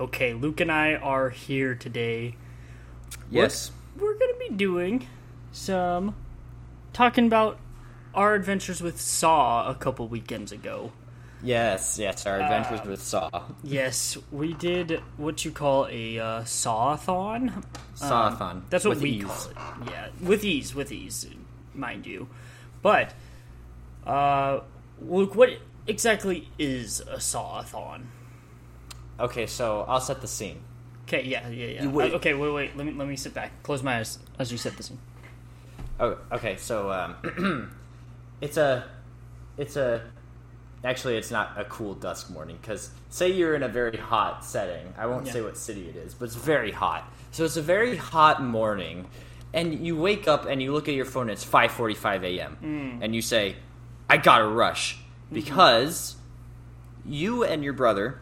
Okay, Luke and I are here today. Yes. We're going to be doing some talking about our adventures with Saw a couple weekends ago. Yes, yes, our adventures with Saw. Yes, we did what you call a uh, Sawathon. Sawathon. That's what with we ease. call it. Yeah, with ease, with ease, mind you. But, uh, Luke, what exactly is a Sawathon? Okay, so I'll set the scene. Okay, yeah, yeah, yeah. You wait. Uh, okay, wait, wait. Let me let me sit back. Close my eyes as you set the scene. Oh, okay, so um, it's a, it's a, actually, it's not a cool dusk morning because say you're in a very hot setting. I won't Yeah. say what city it is, but it's very hot. So it's a very hot morning, and you wake up and you look at your phone. And it's five forty-five a.m. and you say, "I gotta rush," because you and your brother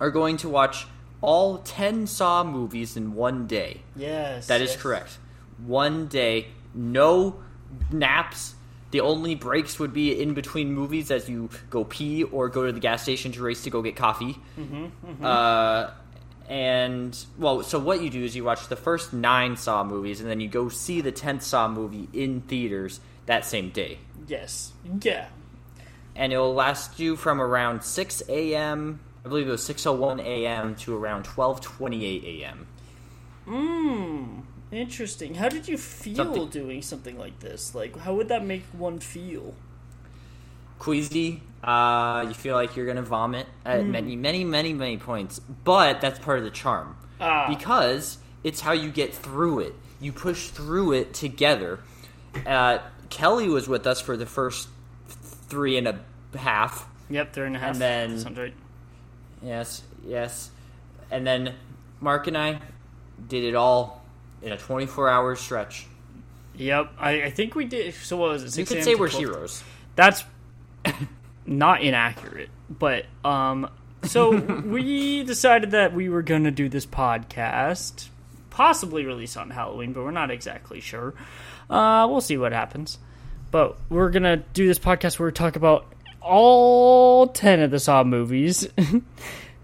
are going to watch all ten Saw movies in one day. Yes, That is correct. One day, no naps. The only breaks would be in between movies as you go pee or go to the gas station to race to go get coffee. Uh, and, well, so what you do is you watch the first nine Saw movies and then you go see the 10th Saw movie in theaters that same day. Yes, yeah. And it will last you from around 6 a.m., I believe it was 6.01 a.m. to around 12.28 a.m. Hmm. Interesting. How did you feel Something- doing something like this? Like, how would that make one feel? queasy. Uh, you feel like you're gonna vomit at many, many, many, many points. But that's part of the charm Ah. because it's how you get through it. You push through it together. Uh, Kelly was with us for the first three and a half. Yep, three and a half. And then- sounds right. Yes, yes. And then Mark and I did it all in a 24 hour stretch. Yep, I, I think we did. So what was it? You could say we're 12? heroes. That's not inaccurate, but um, so we decided that we were going to do this podcast, possibly release on Halloween, but we're not exactly sure. Uh, we'll see what happens. But we're gonna do this podcast where we talk about all ten of the Saw movies.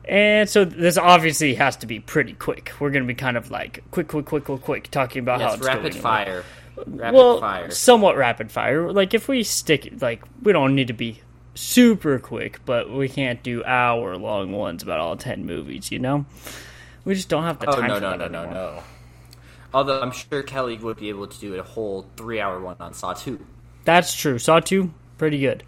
And so this obviously has to be pretty quick. We're going to be kind of like quick, quick, quick, quick, quick, talking about how Yes, it's rapid going. fire. Rapid well, fire. somewhat rapid fire. Like if we stick, like we don't need to be super quick, but we can't do hour long ones about all ten movies. You know, we just don't have the Oh time. no for no no no anymore. no. Although I'm sure Kelly would be able to do a whole three hour one on Saw two. That's true. Saw two, pretty good.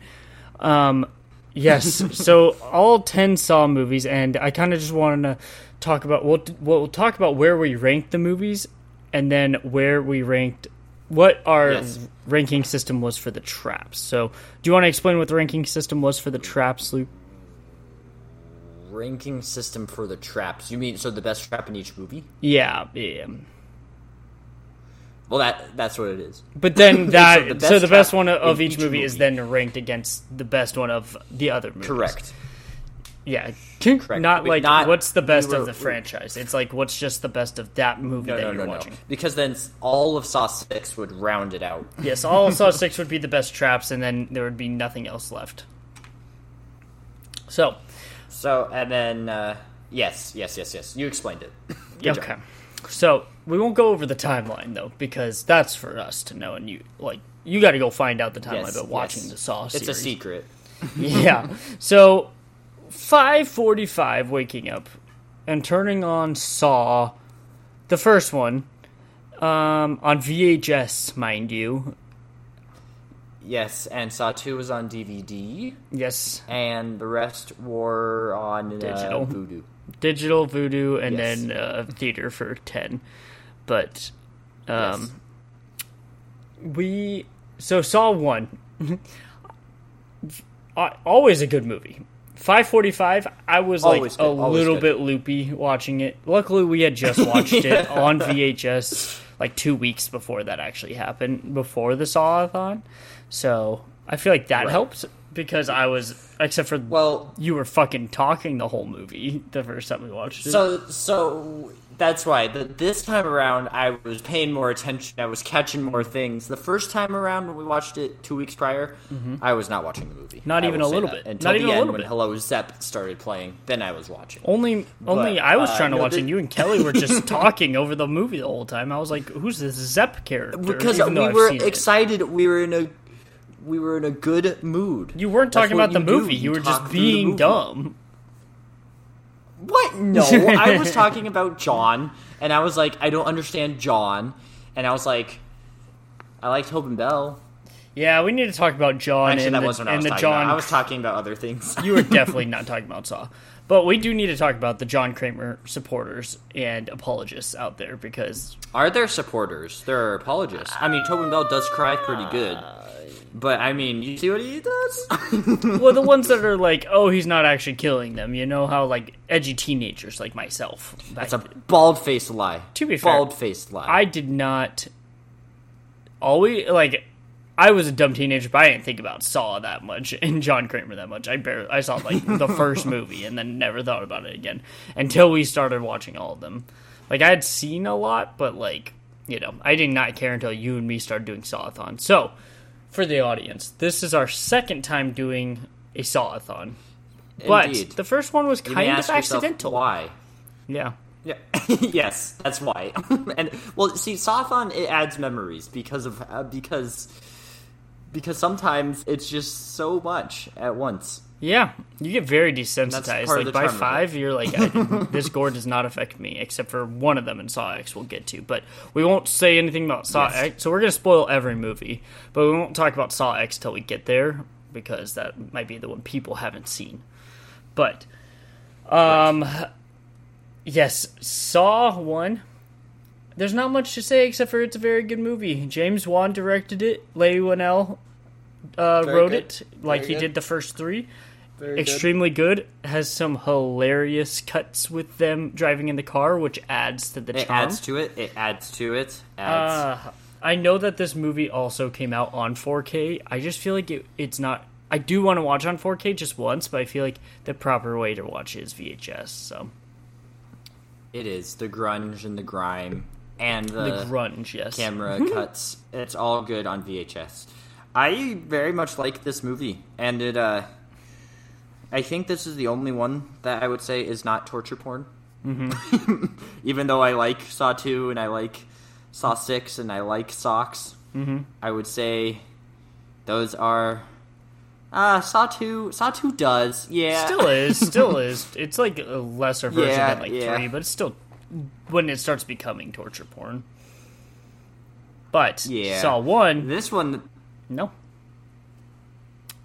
Um, yes. so all ten Saw movies, and I kind of just wanted to talk about. We'll we'll talk about where we ranked the movies, and then where we ranked what our Yes. ranking system was for the traps. So, do you want to explain what the ranking system was for the traps, Luke? Ranking system for the traps. You mean so the best trap in each movie? Yeah, yeah. Well, that that's what it is. But then that So so the the best best, one of each each movie, is then ranked against the best one of the other movies. Correct. Yeah, Correct. Not We- like not- what's the best we were- of the franchise. It's like what's just the best of that movie No, that no, you're no, no. watching. Because then all of Saw six would round it out. Yes, all of Saw Six would be the best traps, and then there would be nothing else left. So, So and then uh, yes, yes, yes, yes. You explained it. Good okay, job. so we won't go over the timeline though, because that's for us to know, and you like you got to go find out the timeline Yes, by watching yes. the Saw It's a secret. yeah. So, five forty-five, waking up and turning on Saw, the first one, um, on VHS, mind you. Yes, and Saw two was on DVD, Yes, and the rest were on uh, Digital. Vudu. digital Vudu and Yes. then uh, theater for 10 but um we so saw one Uh, always a good movie 545 i was like Always a good, always little good. bit loopy watching it luckily we had just watched it on vhs like two weeks before that actually happened before the sawathon so i feel like that Right. helps because I was, except for Well, you were fucking talking the whole movie the first time we watched it. so so that's why. The, this time around, I was paying more attention. I was catching more things. The first time around when we watched it two weeks prior, I was not watching the movie. Mm-hmm. Not I even a little bit. until Not even the a end little when bit. Hello Zep started playing. Then I was watching. only, only I was uh, trying to no, watch, the- and you and Kelly were just talking over the movie the whole time. I was like, "Who's this Zepp character?" because Even we were seen it. excited. We were in a we were in a good mood. You weren't talking about the movie. You were just being dumb. What? No, I was talking about John, and I was like, I don't understand John, and I was like, I like Tobin Bell. Yeah, we need to talk about John Actually, and that the, wasn't what I was the talking John. about. I was talking about other things. you were definitely not talking about Saw, but we do need to talk about the John Kramer supporters and apologists out there because Are there supporters? There are apologists. I mean, Tobin Bell does cry pretty good, but I mean, you see what he does? well, the ones that are like, oh, he's not actually killing them. You know how like edgy teenagers like myself. That's a bald faced lie. To be fair, bald faced lie. I did not always like. I was a dumb teenager, but I didn't think about Saw that much and John Kramer that much. I barely I saw like the first movie and then never thought about it again until we started watching all of them. Like I had seen a lot, but like you know, I did not care until you and me started doing Sawathon. So, for the audience, this is our second time doing a Sawathon. But the first one was kind of accidental. Why? Yeah. Yeah. yes, that's why. and well, see, Sawathon it adds memories because of uh, because because sometimes it's just so much at once. Yeah, you get very desensitized. Like by five, you're like, this gore does not affect me, except for one of them in Saw X. We'll get to, but we won't say anything about Saw Yes. X. So we're gonna spoil every movie, but we won't talk about Saw X till we get there because that might be the one people haven't seen. But, um, yes, Saw one. There's not much to say except for it's a very good movie. James Wan directed it. Leigh Whannell uh, wrote good. it, like Very he good. did the first three Very extremely good. Has some hilarious cuts with them driving in the car, which adds to the It charm. adds to it. It adds to it. Adds. Uh, I know that this movie also came out on 4K. I just feel like it, it's not. I do want to watch on 4K just once, but I feel like the proper way to watch is VHS. So it is the grunge and the grime and the, the grunge, yes. camera cuts. It's all good on VHS. I very much like this movie, and it. uh I think this is the only one that I would say is not torture porn. Mm-hmm. Even though I like Saw two and I like Saw six and I like Saw X, mm-hmm. I would say those are. Uh, Saw two. Saw two does, yeah. Still is, still is. It's like a lesser version Yeah, than like yeah. three, but it's still when it starts becoming torture porn. But Yeah. Saw one, This one, no,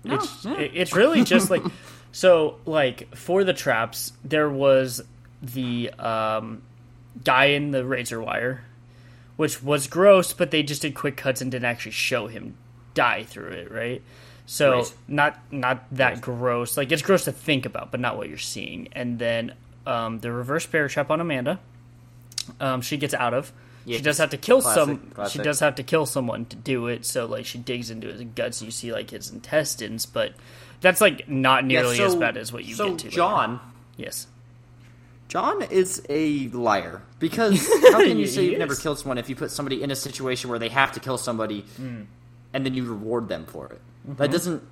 no, it's yeah. it- it's really just like so like for the traps there was the um guy in the razor wire which was gross but they just did quick cuts and didn't actually show him die through it right? So Right. not not that gross. Like it's gross to think about but not what you're seeing. And then um the reverse bear trap on amanda um she gets out of she does have to kill Classic, some she does have to kill someone to do it so like she digs into his guts and you see like his intestines but that's like not Yeah, nearly so- as bad as what you so get to later. John. yes John is a liar because how can you say you've never killed someone if you put somebody in a situation where they have to kill somebody Hmm. and then you reward them for it? Mm-hmm. That doesn't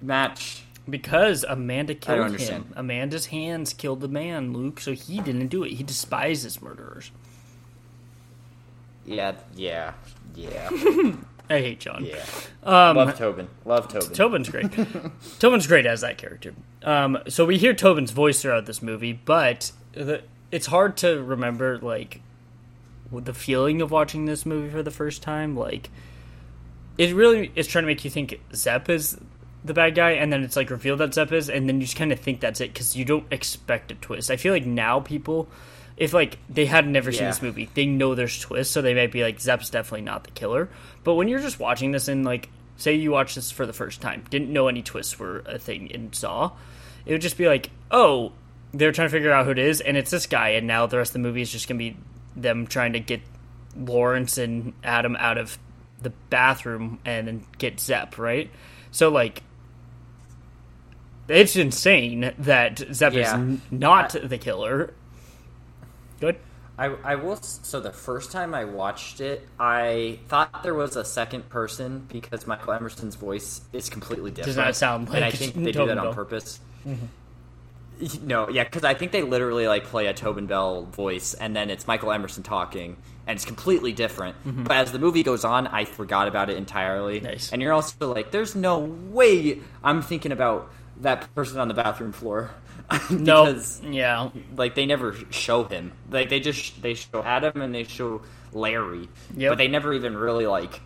match. because amanda killed him understand. amanda's hands killed the man luke so he didn't do it he despises murderers Yeah, yeah, yeah, i hate john yeah. Um, Love Tobin. Love Tobin. Tobin's great. Tobin's great as that character. Um, so we hear Tobin's voice throughout this movie, but the, it's hard to remember like the feeling of watching this movie for the first time. Like it really is trying to make you think Zepp is the bad guy, and then it's like revealed that Zepp is, and then you just kind of think that's it because you don't expect a twist. I feel like now people. If like they had never seen Yeah. this movie, they know there's twists, so they might be like, "Zepp's definitely not the killer." But when you're just watching this and like, say you watch this for the first time, didn't know any twists were a thing in Saw, it would just be like, "Oh, they're trying to figure out who it is, and it's this guy." And now the rest of the movie is just gonna be them trying to get Lawrence and Adam out of the bathroom and then get Zepp, right? So like, it's insane that Zep is Yeah. n- not the killer. Good. I, I will. So the first time I watched it, I thought there was a second person because Michael Emerson's voice is completely different. Does not sound like. and I think they do that on Bell. purpose. Mm-hmm. No, yeah, because I think they literally like play a Tobin Bell voice, and then it's Michael Emerson talking, and it's completely different. Mm-hmm. But as the movie goes on, I forgot about it entirely. Nice. And you're also like, "There's no way I'm thinking about that person on the bathroom floor." No. because Yeah. like they never show him. Like they just they show Adam and they show Larry, Yep. but they never even really like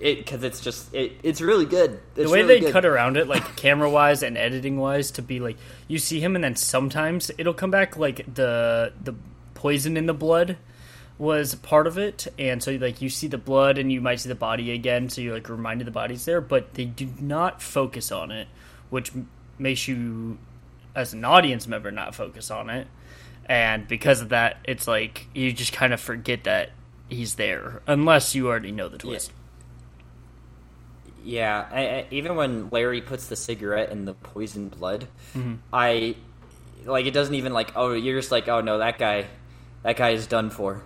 it because it's just it, it's really good. It's the way really they good. cut around it, like camera wise and editing wise, to be like you see him, and then sometimes it'll come back like the the poison in the blood was part of it, and so like you see the blood and you might see the body again, so you're like reminded the body's there, but they do not focus on it, which makes you as an audience member not focus on it, and because of that, it's like you just kind of forget that he's there unless you already know the twist. Yeah, I, I, even when Larry puts the cigarette in the poisoned blood, Mm-hmm. I like it doesn't even like oh you're just like oh no that guy that guy is done for.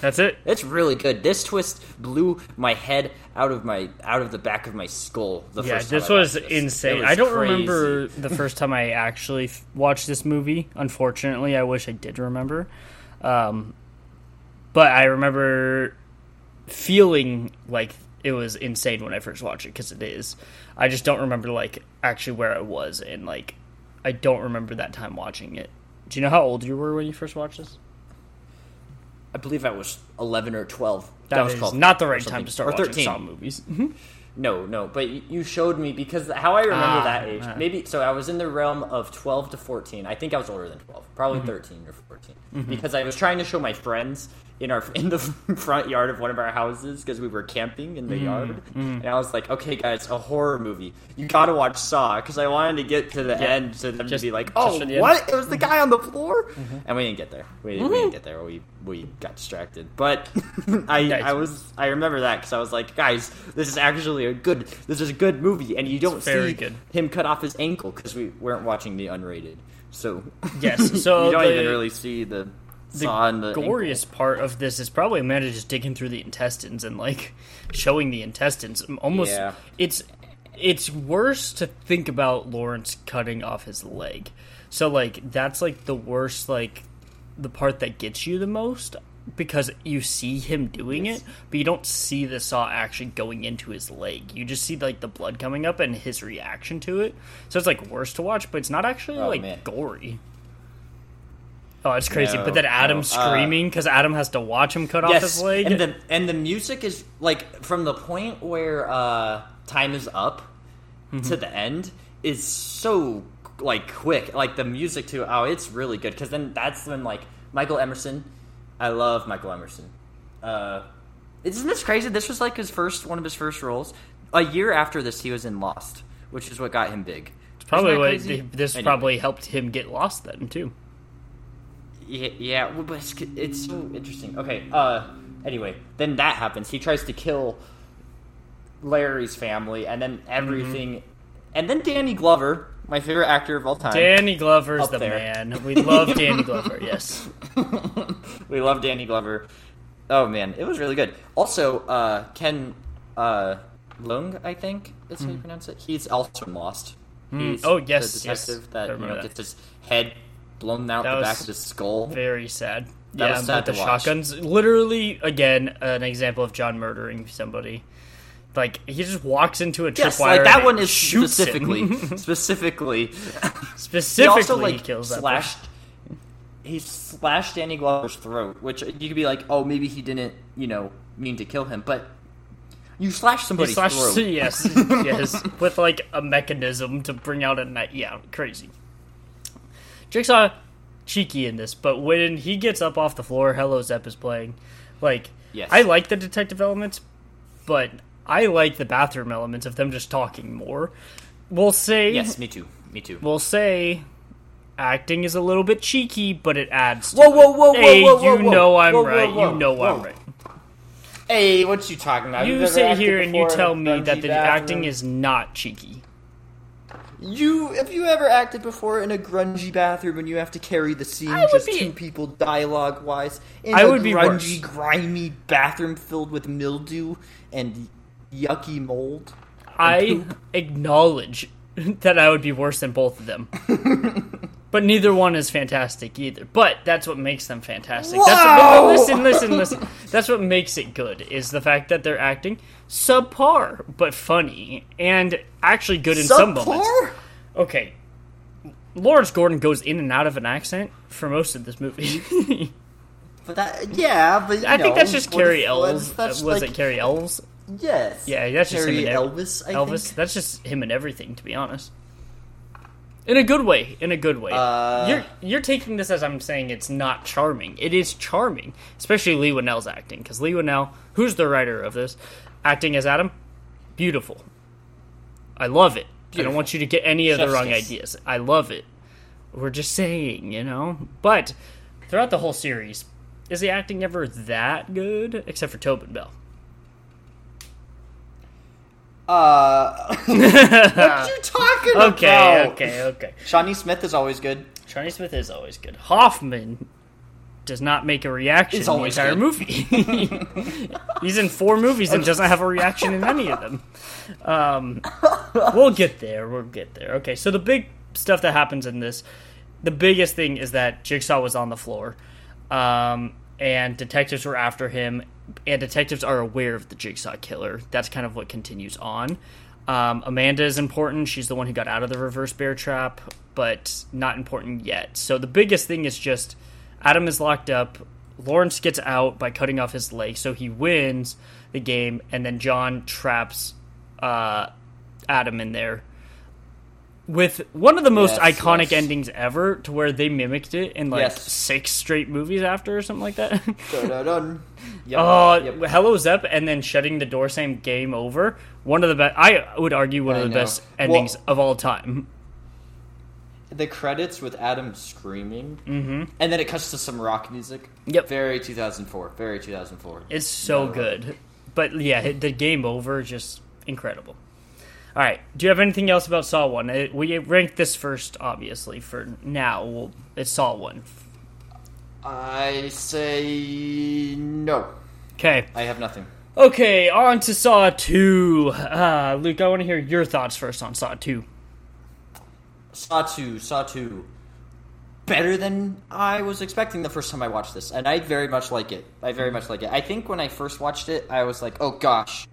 That's it. It's really good. This twist blew my head out of my out of the back of my skull. The Yeah, first time this I was this. insane. Was I don't crazy. remember the first time I actually f- watched this movie. Unfortunately, I wish I did remember. Um, but I remember feeling like it was insane when I first watched it because it is. I just don't remember like actually where I was and like I don't remember that time watching it. Do you know how old you were when you first watched this? I believe I was eleven or twelve. that was is 12 not the right time to start or watching thirteen. Saw movies. No, no, but you showed me because how I remember Ah, that age. ah. Maybe so. I was in the realm of twelve to fourteen. I think I was older than twelve, probably Mm-hmm. thirteen or 14 because I was trying to show my friends in our in the front yard of one of our houses because we were camping in the Mm-hmm. yard, and I was like, "Okay, guys, a horror movie. You got to watch Saw," because I wanted to get to the end so them Just- to be like, "Oh, the end. Mm-hmm. what? It was the guy on the floor," and we didn't get there. We, we didn't get there. We we got distracted, but I Nice. I was I remember that because I was like, guys, this is actually a good this is a good movie, and you don't see good. him cut off his ankle because we weren't watching the unrated, so Yes, so you don't the- even really see the, the the ankle. part of this is probably Amanda just digging through the intestines and like showing the intestines. Almost, Yeah. it's it's worse to think about Lawrence cutting off his leg. So like that's like the worst, like the part that gets you the most because you see him doing Yes. it, but you don't see the saw actually going into his leg. You just see like the blood coming up and his reaction to it. So it's like worse to watch, but it's not actually Oh, like man. gory. Oh, it's crazy. No, but then Adam no, uh, screaming because Adam has to watch him cut off his leg. and the and the music is like from the point where uh, time is up Mm-hmm. to the end is so like quick. Like the music too. Oh, it's really good because then that's when like Michael Emerson. I love Michael Emerson. Uh, isn't this crazy? This was like his first one of his first roles. A year after this, he was in Lost, which is what got him big. it's probably what this Anyway. probably helped him get lost then too. Yeah, yeah, but it's, it's so interesting. Okay, uh, anyway, then that happens. He tries to kill Larry's family, and then everything, and then Danny Glover, my favorite actor of all time. Danny Glover's the there. man. We love Danny Glover. Yes. we love Danny Glover. Oh man, it was really good. Also, uh, Ken uh, Leung, I think that's how you pronounce it. He's also Lost. He's Oh, yes, the yes. detective I that you know that. gets his head blown out That the back of his skull. Very sad. That yeah, was sad with the watch. shotguns. Literally, again, an example of John murdering somebody. Like he just walks into a Yes, tripwire. like that one is specifically specifically Specifically, he also like kills slashed he slashed Danny Glover's throat, which you could be like, oh, maybe he didn't, you know, mean to kill him, but you slash somebody's slashed, throat. yes, yes, with like a mechanism to bring out a night. Yeah, crazy. Jigsaw cheeky in this, but when he gets up off the floor, Hello Zep is playing. Like, Yes. I like the detective elements, but I like the bathroom elements of them just talking more. We'll say, Yes, me too. Me too. we'll say, acting is a little bit cheeky, but it adds. To Whoa, whoa, whoa, whoa, Hey, whoa, whoa, you whoa. know I'm Whoa, right. you know. I'm right. Hey, what you talking about? You sit here and you before in a tell me that the acting is not cheeky. You have you ever acted before in a grungy bathroom when you have to carry the scene just be- two people dialogue wise in I a would be grungy, worse. grimy bathroom filled with mildew and yucky mold? I acknowledge that I would be worse than both of them. but neither one is fantastic either. But that's what makes them fantastic. That's what, listen, listen, listen. That's what makes it good is the fact that they're acting subpar but funny and actually good in some moments. Subpar? Okay. Lawrence Gordon goes in and out of an accent for most of this movie. But that, yeah, but you I think that's just Cary Elwes. Was like- it Cary Elwes? Yes. Yeah, that's just him and Elvis. I Elvis. Think. That's just him and everything, to be honest. In a good way. In a good way. Uh, you're you're taking this as I'm saying it's not charming. It is charming, especially Leigh Whannell's acting, because Leigh Whannell, who's the writer of this, acting as Adam, beautiful. I love it. I don't want you to get any of the wrong kiss. ideas. I love it. We're just saying, you know. But throughout the whole series, is the acting ever that good? Except for Tobin Bell. Uh, what you talking Okay, about? okay, okay. okay. Shawnee Smith is always good. Charlie Smith is always good. Hoffman does not make a reaction in the entire good. movie. He's in four movies and doesn't have a reaction in any of them. Um, we'll get there. We'll get there. Okay, so the big stuff that happens in this, the biggest thing is that Jigsaw was on the floor, um, and detectives were after him, and detectives are aware of the Jigsaw killer. That's kind of what continues on. Um, Amanda is important. She's the one who got out of the reverse bear trap, but not important yet. So the biggest thing is just Adam is locked up. Lawrence gets out by cutting off his leg, so he wins the game, and then John traps uh, Adam in there with one of the most Yes, iconic yes. endings ever, to where they mimicked it in like Yes. six straight movies after or something like that. Dun-dun-dun. Yep. Oh, yep. hello Zep, and then shutting the door saying "game over." One of the best. I would argue one I of the know. best endings Well- of all time. The credits with Adam screaming, mm-hmm. and then it cuts to some rock music. Yep. Very 2004. Very 2004. It's so No. good. But yeah, the game over is just incredible. All right. Do you have anything else about Saw One? Uh, We ranked this first, obviously. For now, well, it's Saw One. I say no. Okay. I have nothing. Okay. On to Saw Two. Uh, Luke, I want to hear your thoughts first on Saw Two. Saw 2, Saw 2. Better than I was expecting the first time I watched this, and I very much like it. I very much like it. I think when I first watched it, I was like, "Oh gosh,"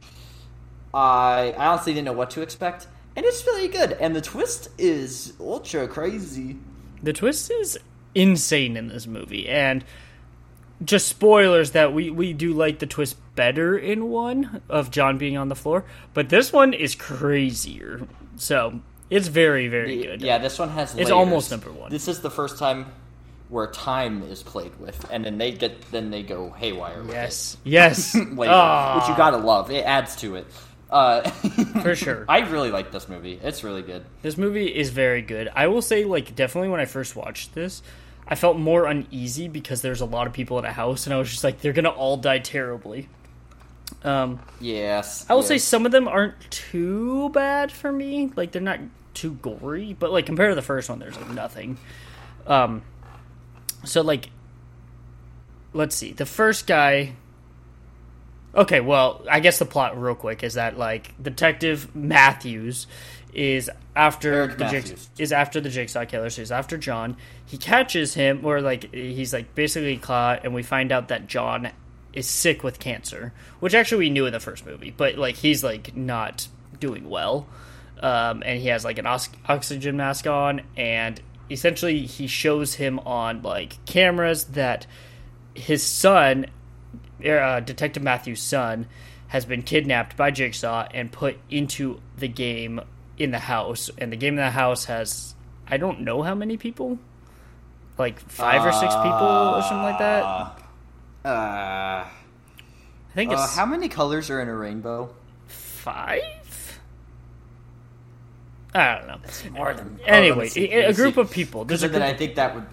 I I honestly didn't know what to expect, and it's really good. And the twist is ultra crazy. The twist is insane in this movie, and just spoilers that we we do like the twist better in one of John being on the floor, but this one is crazier. So it's very very good. Yeah, this one has. It's layers. almost number one. This is the first time where time is played with, and then they get then they go haywire. With Yes. Yes. later, Ah, which you gotta love. It adds to it. Uh, for sure. I really like this movie. It's really good. This movie is very good. I will say, like, definitely when I first watched this, I felt more uneasy because there's a lot of people at a house, and I was just like, they're gonna all die terribly. Um, Yes. I will say some of them aren't too bad for me. Like they're not too gory, but like compared to the first one, there's like nothing. Um, so like, let's see. The first guy. Okay, well, I guess the plot real quick is that like Detective Matthews is after Eric the jig- is after the jigsaw killer. So he's after John. He catches him, or like he's like basically caught, and we find out that John is sick with cancer, which actually we knew in the first movie, but like he's like not doing well, um, and he has like an ox- oxygen mask on, and essentially he shows him on like cameras that his son, uh, Detective Matthew's son, has been kidnapped by Jigsaw and put into the game in the house, and the game in the house has I don't know how many people, like five or six people or something like that. Uh, I think uh, it's how many colors are in a rainbow? five. I don't know. More than. Anyway, a, a group of people. There's a Because then I think that would.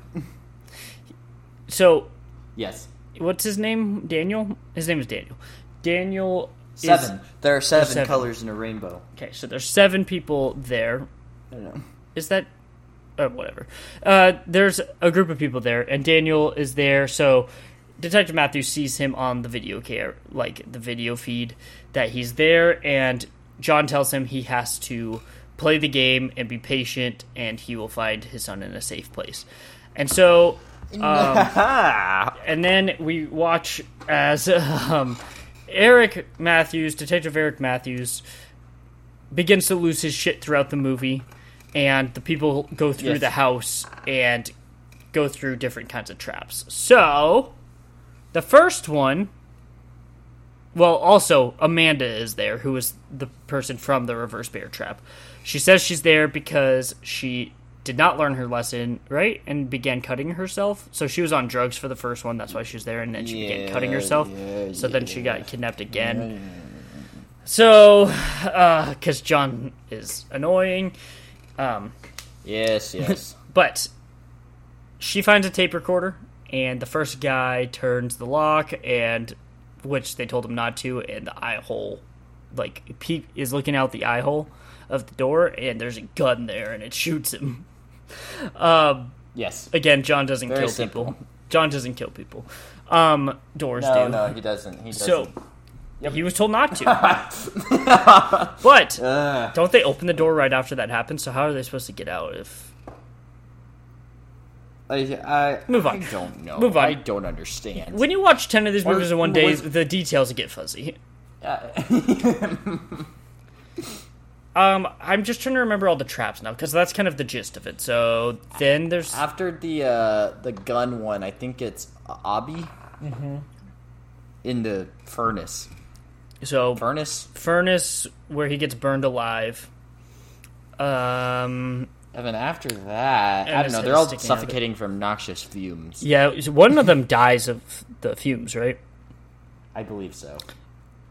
so Yes. What's his name? Daniel. His name is Daniel. Daniel is- Seven. There are seven, seven. colors in a rainbow. okay, so there's seven people there. I don't know. Is that uh, whatever? Uh, there's a group of people there, and Daniel is there. So Detective Matthews sees him on the video care, like the video feed, that he's there, and John tells him he has to play the game and be patient, and he will find his son in a safe place. And so, um, and then we watch as um, Eric Matthews, Detective Eric Matthews, begins to lose his shit throughout the movie, and the people go through Yes. the house and go through different kinds of traps. So, the first one. Well, also Amanda is there, who is the person from the reverse bear trap. She says she's there because she did not learn her lesson, right, and began cutting herself. So she was on drugs for the first one. That's why she was there, and then she began cutting herself. yeah, so then she got kidnapped again. So, because John is annoying, um, Yes, yes. but she finds a tape recorder, and the first guy turns the lock, and which they told him not to, and the eye hole, like peek is looking out the eye hole of the door, and there's a gun there, and it shoots him. Um, yes. again, John doesn't Very kill simple. people. John doesn't kill people. Um, doors No, do. no, he doesn't. He doesn't. So he was told not to. but Ugh. don't they open the door right after that happens? So how are they supposed to get out if I, I, Move on. I don't know. Move on. I don't understand. when you watch ten of these Or- movies in one day, the details get fuzzy. Uh, Um, I'm just trying to remember all the traps now because that's kind of the gist of it. So then there's After the uh, the gun one, I think it's Obi Mm-hmm. in the furnace. so Furnace. furnace where he gets burned alive. Um, And then after that, I don't know. They're all sticking out of it. suffocating from noxious fumes. yeah, one of them dies of the fumes, right? I believe so.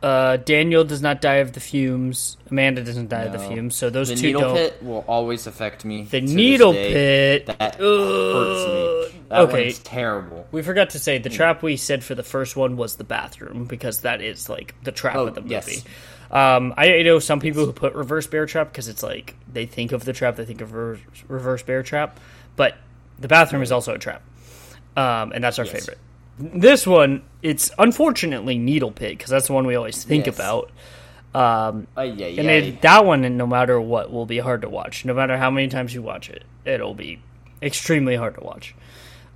Uh, Daniel does not die of the fumes. Amanda doesn't die of the fumes. So those The two needle don't. pit will always affect me. The needle pit. That hurts me. That okay, one's terrible. we forgot to say the trap we said for the first one was the bathroom because that is like the trap Oh, of the movie. yes. Um, I, I know some people who put reverse bear trap because it's like they think of the trap, they think of reverse, reverse bear trap, but the bathroom is also a trap, um, and that's our Yes. favorite. This one, it's unfortunately needle pit because that's the one we always think Yes. about. Um, Ay, ay, and it, that one, no matter what, will be hard to watch. No matter how many times you watch it, it'll be extremely hard to watch.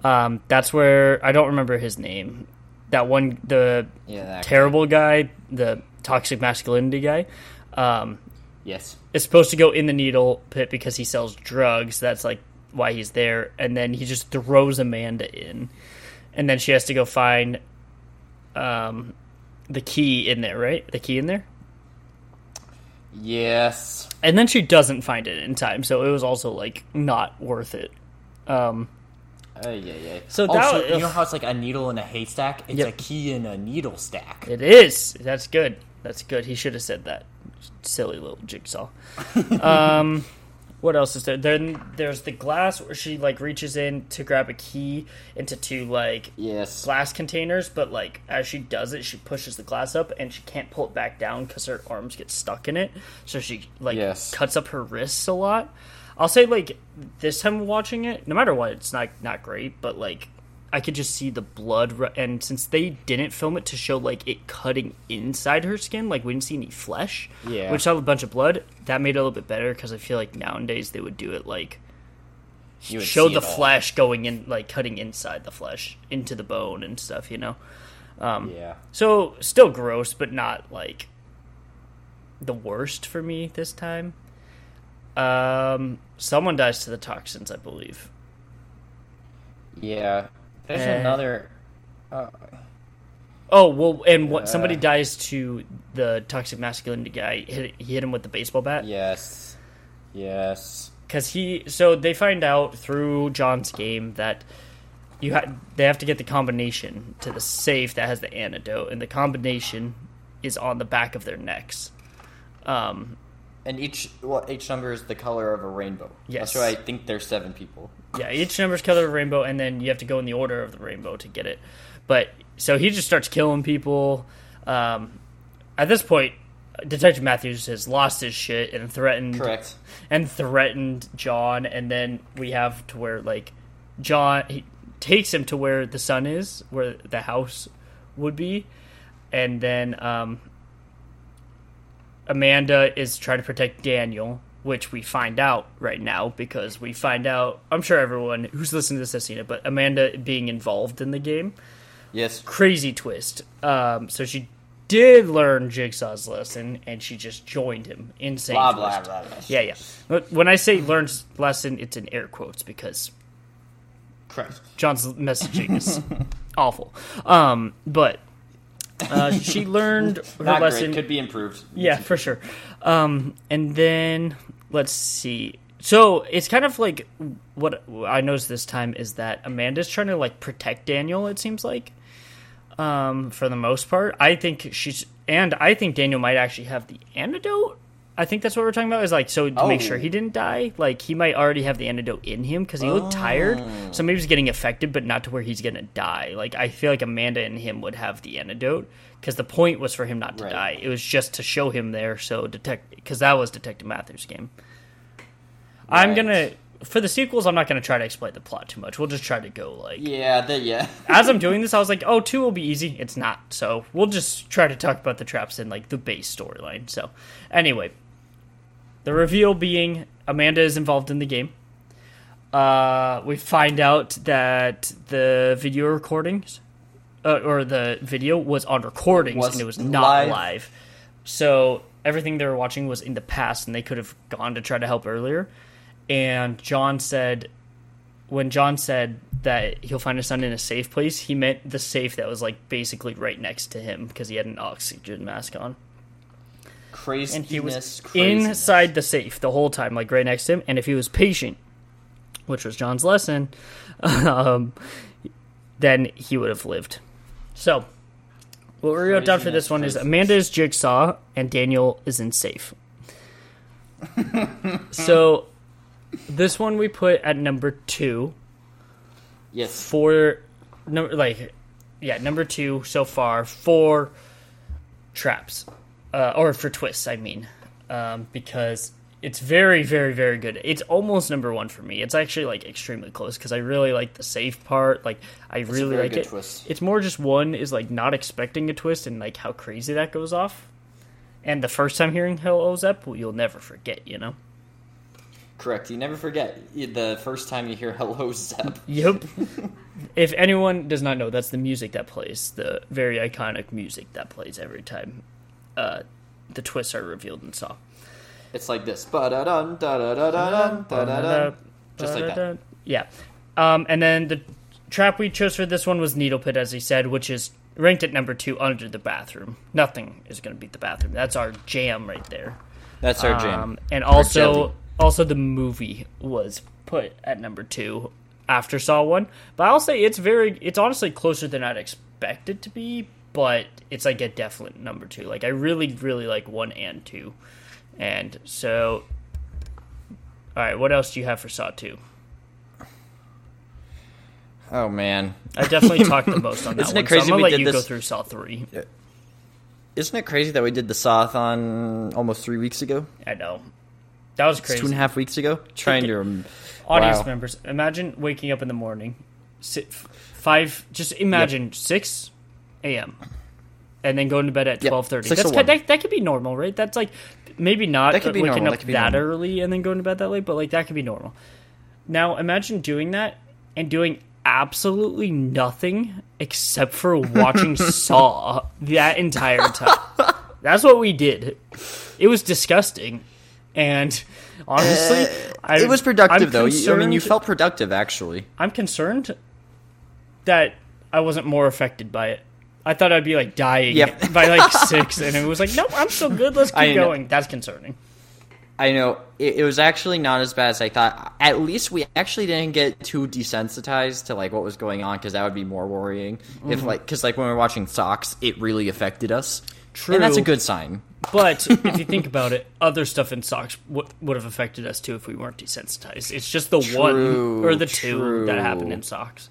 Um, that's where I don't remember his name. That one, the yeah, terrible guy, the toxic masculinity guy, um, Yes. is supposed to go in the needle pit because he sells drugs. That's like why he's there, and then he just throws Amanda in, and then she has to go find um, the key in there, right? The key in there. Yes. and then she doesn't find it in time so it was also like not worth it um Ay, yeah, yeah. So Oh, that- so you know how it's like a needle in a haystack? It's Yep. a key in a needle stack. it is that's good that's good he should have said that silly little jigsaw um what else is there then there's the glass where she like reaches in to grab a key into two like Yes. glass containers but like as she does it she pushes the glass up and she can't pull it back down because her arms get stuck in it so she like Yes. cuts up her wrists a lot i'll say like this time watching it no matter what it's not not great but like i could just see the blood and since they didn't film it to show like it cutting inside her skin like we didn't see any flesh Yeah. which saw a bunch of blood that made it a little bit better because i feel like nowadays they would do it like show the flesh going in like cutting inside the flesh into the bone and stuff you know um, Yeah. so still gross but not like the worst for me this time um someone dies to the toxins i believe Yeah. There's Eh. another. Uh, oh well and what Yeah. somebody dies to the toxic masculinity guy hit, he hit him with the baseball bat yes. Yes. because he so they find out through John's game that you ha- they have to get the combination to the safe that has the antidote, and the combination is on the back of their necks. Um, And each well, each number is the color of a rainbow. Yes. So I think there's seven people. yeah, each number's color of rainbow, and then you have to go in the order of the rainbow to get it. But so he just starts killing people. Um, at this point, Detective Matthews has lost his shit and threatened Correct. and threatened John, and then we have to where like John he takes him to where the son is, where the house would be, and then um, Amanda is trying to protect Daniel, which we find out right now because we find out. I'm sure everyone who's listening to this has seen it, but Amanda being involved in the game, Yes. crazy twist. Um, so she did learn Jigsaw's lesson, and she just joined him. Insane. Blah blah blah. blah. Yeah, yeah. When I say learns lesson, it's in air quotes because Correct. John's messaging is awful. Um, but uh, she learned her Not lesson. great. Could be improved. Yeah, for sure. Um, and then let's see. So it's kind of like what I noticed this time is that Amanda's trying to like protect Daniel. It seems like, um, for the most part, I think she's and I think Daniel might actually have the antidote. I think that's what we're talking about. Is like so to make Oh. sure he didn't die. Like he might already have the antidote in him because he looked tired. Oh. So maybe he's getting affected, but not to where he's gonna die. Like I feel like Amanda and him would have the antidote because the point was for him not to Right. die. It was just to show him there. So detect because that was Detective Matthews' game. I'm gonna for the sequels. I'm not gonna try to explain the plot too much. We'll just try to go like Yeah. The, yeah. as I'm doing this, I was like, oh, two will be easy. It's not. So we'll just try to talk about the traps in like the base storyline. So anyway, the reveal being Amanda is involved in the game. Uh, we find out that the video recordings, uh, or the video was on recordings Was and it was not live. live. So everything they were watching was in the past, and they could have gone to try to help earlier. And John said when John said that he'll find his son in a safe place, he meant the safe that was like basically right next to him because he had an oxygen mask on. Craziness. And he was craziness. inside the safe the whole time, like right next to him. And if he was patient, which was John's lesson, um, then he would have lived. So, what we wrote down for this one is. Amanda is Jigsaw and Daniel is in safe. so, this one we put at number two Yes. for number like yeah number two so far for traps uh, or for twists i mean. Um, because it's very very very good. It's almost number one for me. It's actually like extremely close because i really like the safe part. Like i a really like it. twist. it's more just one is like not expecting a twist and like how crazy that goes off. And the first time hearing hello zep you'll never forget you know? Correct. You never forget. The first time you hear "Hello, Zep." Yep. if anyone does not know, that's the music that plays, the very iconic music that plays every time uh, the twists are revealed in Saw. It's like this. Ba-da-dun, da-da-da-dun, da-da-dun. Just like that. Yeah. Um, and then the trap we chose for this one was Needle Pit, as he said, which is ranked at number two under the bathroom. Nothing is going to beat the bathroom. That's our jam right there. That's our jam. Um, and also, also the movie was put at number two after Saw one. But I'll say it's very, it's honestly closer than I'd expect it to be. But it's like a definite number two. Like I really, really like one and two, and so. All right, what else do you have for Saw two? Oh man, I definitely talked the most on that Isn't one. it crazy so I'm gonna we let did you go this- through Saw three. isn't it crazy that we did the Sawathon almost three weeks ago? I know that was It's crazy. two and a half weeks ago. Trying to. audience Wow. members imagine waking up in the morning five just imagine 6 a.m and then going to bed at Yep, 12.30 six that's to that, that could be normal right? That's like maybe not That could be waking normal, up that that early and then going to bed that late but like that could be normal. Now imagine doing that and doing absolutely nothing except for watching saw that entire time. That's what we did. It was disgusting. And honestly I, Uh, it was productive I'm though. You- I mean, you felt productive actually. I'm concerned that I wasn't more affected by it. I thought I'd be like dying Yep. by like six, and it was like, nope, I'm still good. Let's I keep know. going. That's concerning. I know it, it was actually not as bad as I thought. At least we actually didn't get too desensitized to like what was going on because that would be more worrying. Mm-hmm. If like because like when we're watching Saw X, it really affected us. True, and that's a good sign. But if you think about it, other stuff in Saw X w- would have affected us too if we weren't desensitized. It's just the one or the two that happened in Saw X.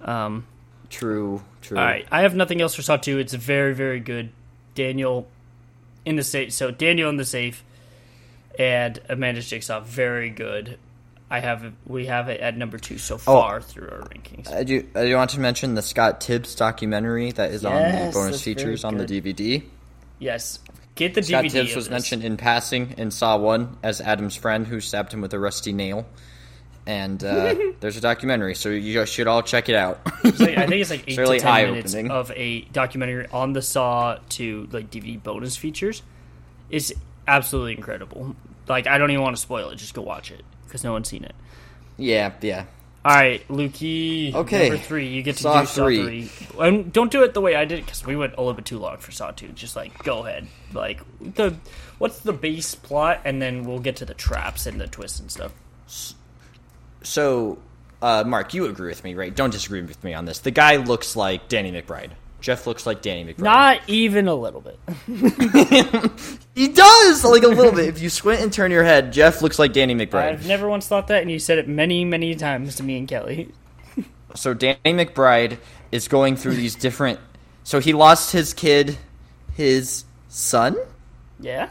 Um, True. True. All right, I have nothing else for Saw Two. It's very, very good. Daniel in the safe. So Daniel in the safe, and Amanda Jigsaw, very good. I have we have it at number two so oh. far through our rankings. I do. I do want to mention the Scott Tibbs documentary that is on the bonus features on the. DVD. yes, get the Scott DVD. Tibbs was this. mentioned in passing in Saw One as Adam's friend who stabbed him with a rusty nail. And uh, there's a documentary, so you should all check it out. Like- I think it's like eight really to ten minutes eye-opening. of a documentary on the Saw to like DVD bonus features. It's absolutely incredible. Like I don't even want to spoil it. Just go watch it because no one's seen it. yeah, yeah. All right, Lukey. Okay. number three. You get to Saw do Saw three. three. And don't do it the way I did because we went a little bit too long for Saw two. Just like go ahead. Like the what's the base plot, and then we'll get to the traps and the twists and stuff. So, uh, Mark, you agree with me, right? Don't disagree with me on this. The guy looks like Danny McBride. Jeff looks like Danny McBride. Not even a little bit. he does like a little bit. If you squint and turn your head, Jeff looks like Danny McBride. I've never once thought that, and you said it many, many times to me and Kelly. so Danny McBride is going through these different. So he lost his kid, his son, Yeah.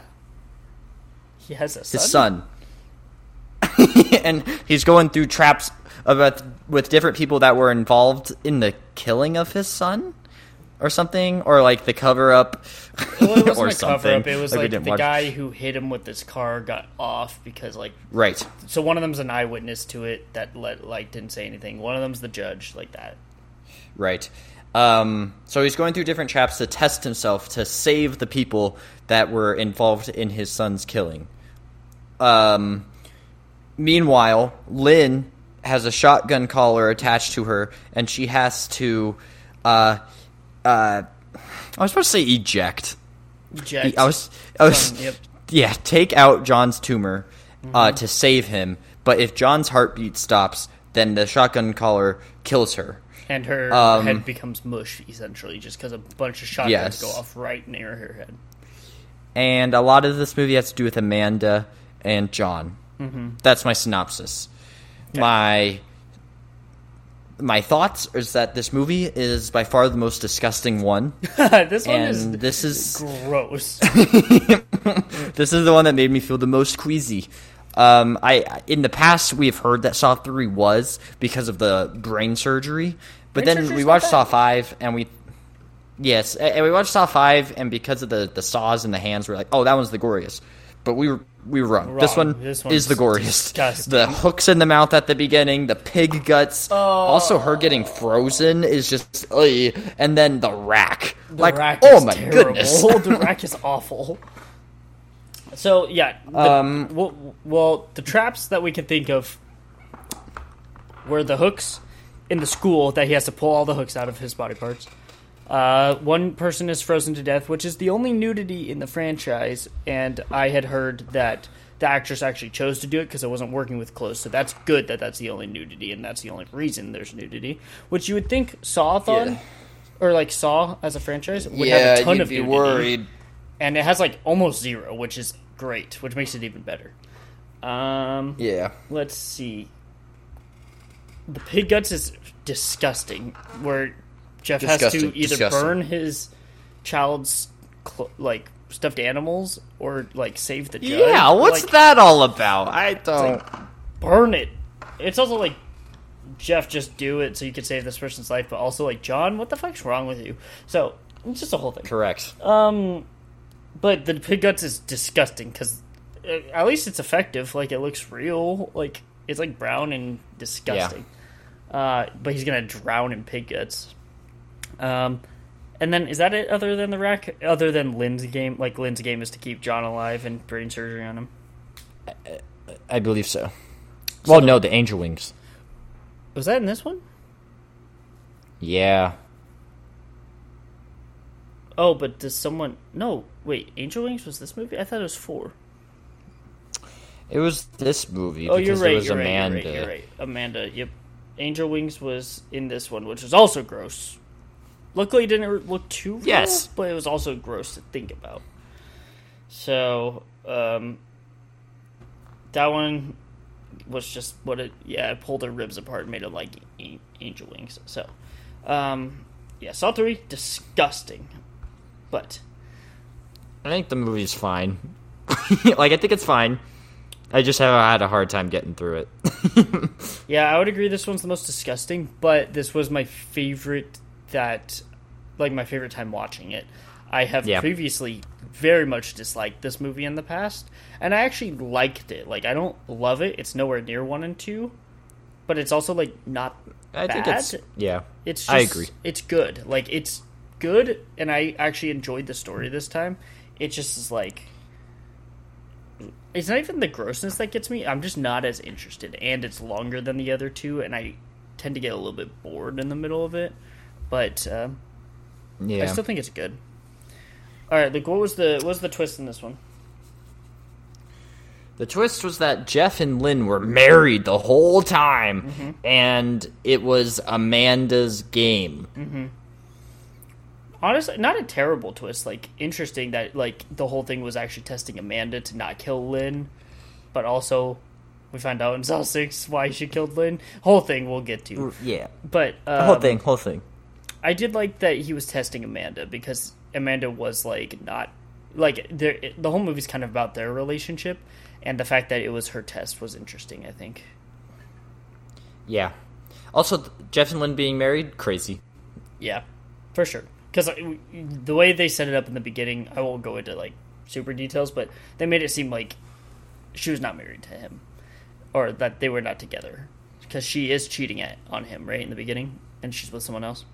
He has a son. his son, and he's going through traps about with different people that were involved in the killing of his son, or something, or like the cover up, Well, it or a something. cover up. It was we like, the watch- guy who hit him with his car got off because like Right. so one of them's an eyewitness to it that let like didn't say anything. One of them's the judge like that. Right. Um, so he's going through different traps to test himself to save the people that were involved in his son's killing. Um, meanwhile, Lynn has a shotgun collar attached to her, and she has to. Uh, uh, I was supposed to say eject. Eject. I was. I was. Um, yep. Yeah, take out John's tumor uh, to save him. But if John's heartbeat stops, then the shotgun collar kills her. and her um, head becomes mush essentially just because a bunch of shotguns Yes. go off right near her head. and a lot of this movie has to do with Amanda and John. Mm-hmm. That's my synopsis. My my thoughts is that this movie is by far the most disgusting one, this one and is this is gross. this is the one that made me feel the most queasy. Um, I in the past we have heard that Saw three was because of the brain surgery, but Brain then we watched. Saw five and we yes, and we watched Saw five and because of the the saws in the hands, we are like, oh, that one's the goriest. But we were we were wrong. This one This is the goriest. disgusting. The hooks in the mouth at the beginning, the pig guts. Oh. Also, her getting frozen is just, ugh. and then the rack. The like, rack oh is my terrible. goodness. the rack is awful. So yeah, the, Um, well, well, the traps that we can think of were the hooks in the school that he has to pull all the hooks out of his body parts. Uh, one person is frozen to death, which is the only nudity in the franchise, and I had heard that the actress actually chose to do it because it wasn't working with clothes. So that's good that that's the only nudity, and that's the only reason there's nudity. Which you would think Sawathon, Yeah. or like Saw as a franchise, would have a ton of nudity worried. and it has like almost zero, which is great, which makes it even better. Um, Yeah. let's see. The pig guts is disgusting. Where Jeff has to either disgusting. burn his child's cl- like stuffed animals or like save the judge. Yeah, what's Like, that all about? I don't. Burn it. It's also like Jeff, just do it so you can save this person's life, but also like John, what the fuck's wrong with you? So it's just a whole thing. Correct. Um, but the pig guts is disgusting because at least it's effective. Like it looks real. Like it's like brown and disgusting. Uh, but he's gonna drown in pig guts. Um, and then is that it? Other than the rack, other than Lynn's game, like Lynn's game is to keep John alive and brain surgery on him. I believe so. Well, no, the angel wings. Was that in this one? Yeah. Oh, but does someone? No, wait. Angel Wings was this movie? I thought it was four. It was this movie Oh, because you're right. was You're right, Amanda. you're right. You're right. Amanda. Yep. Angel Wings was in this one, which was also gross. Luckily, it didn't look too real, Yes. but it was also gross to think about. So, um, that one was just what it. Yeah, it pulled her ribs apart and made it like angel wings. So, Um, yeah, Saw three disgusting, but I think the movie's fine. like I think it's fine. I just have had a hard time getting through it. yeah, I would agree. This one's the most disgusting, but this was my favorite. That, like, my favorite time watching it. I have Yeah. previously very much disliked this movie in the past, and I actually liked it. Like, I don't love it; it's nowhere near one and two, but it's also like not I bad. think it's yeah. It's just, I agree. It's good. Like it's good, and I actually enjoyed the story this time. It just is like it's not even the grossness that gets me. I'm just not as interested, and it's longer than the other two, and I tend to get a little bit bored in the middle of it. But uh, Yeah. I still think it's good. All right, like what was the what was the twist in this one? The twist was that Jeff and Lynn were married the whole time, and it was Amanda's game. Honestly, not a terrible twist. Like interesting that like the whole thing was actually testing Amanda to not kill Lynn, but also we find out in Saw Six why she killed Lynn. Whole thing we'll get to, Yeah, but um, whole thing, whole thing. I did like that he was testing Amanda because Amanda was like not like. The whole movie's kind of about their relationship, and the fact that it was her test was interesting. I think. Yeah. Also, Jeff and Lynn being married, crazy. Yeah, for sure. Because the way they set it up in the beginning, I won't go into like super details, but they made it seem like she was not married to him, or that they were not together. Because she is cheating at on him right in the beginning, and she's with someone else.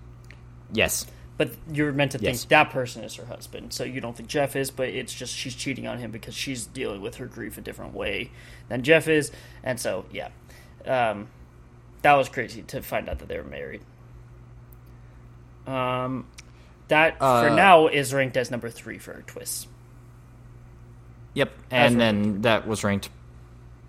Yes. But you're meant to think Yes. that person is her husband, so you don't think Jeff is, but it's just she's cheating on him because she's dealing with her grief a different way than Jeff is, and so yeah, um, that was crazy to find out that they were married. Um, that for Uh, now is ranked as number three for twists. Yep. And then that was ranked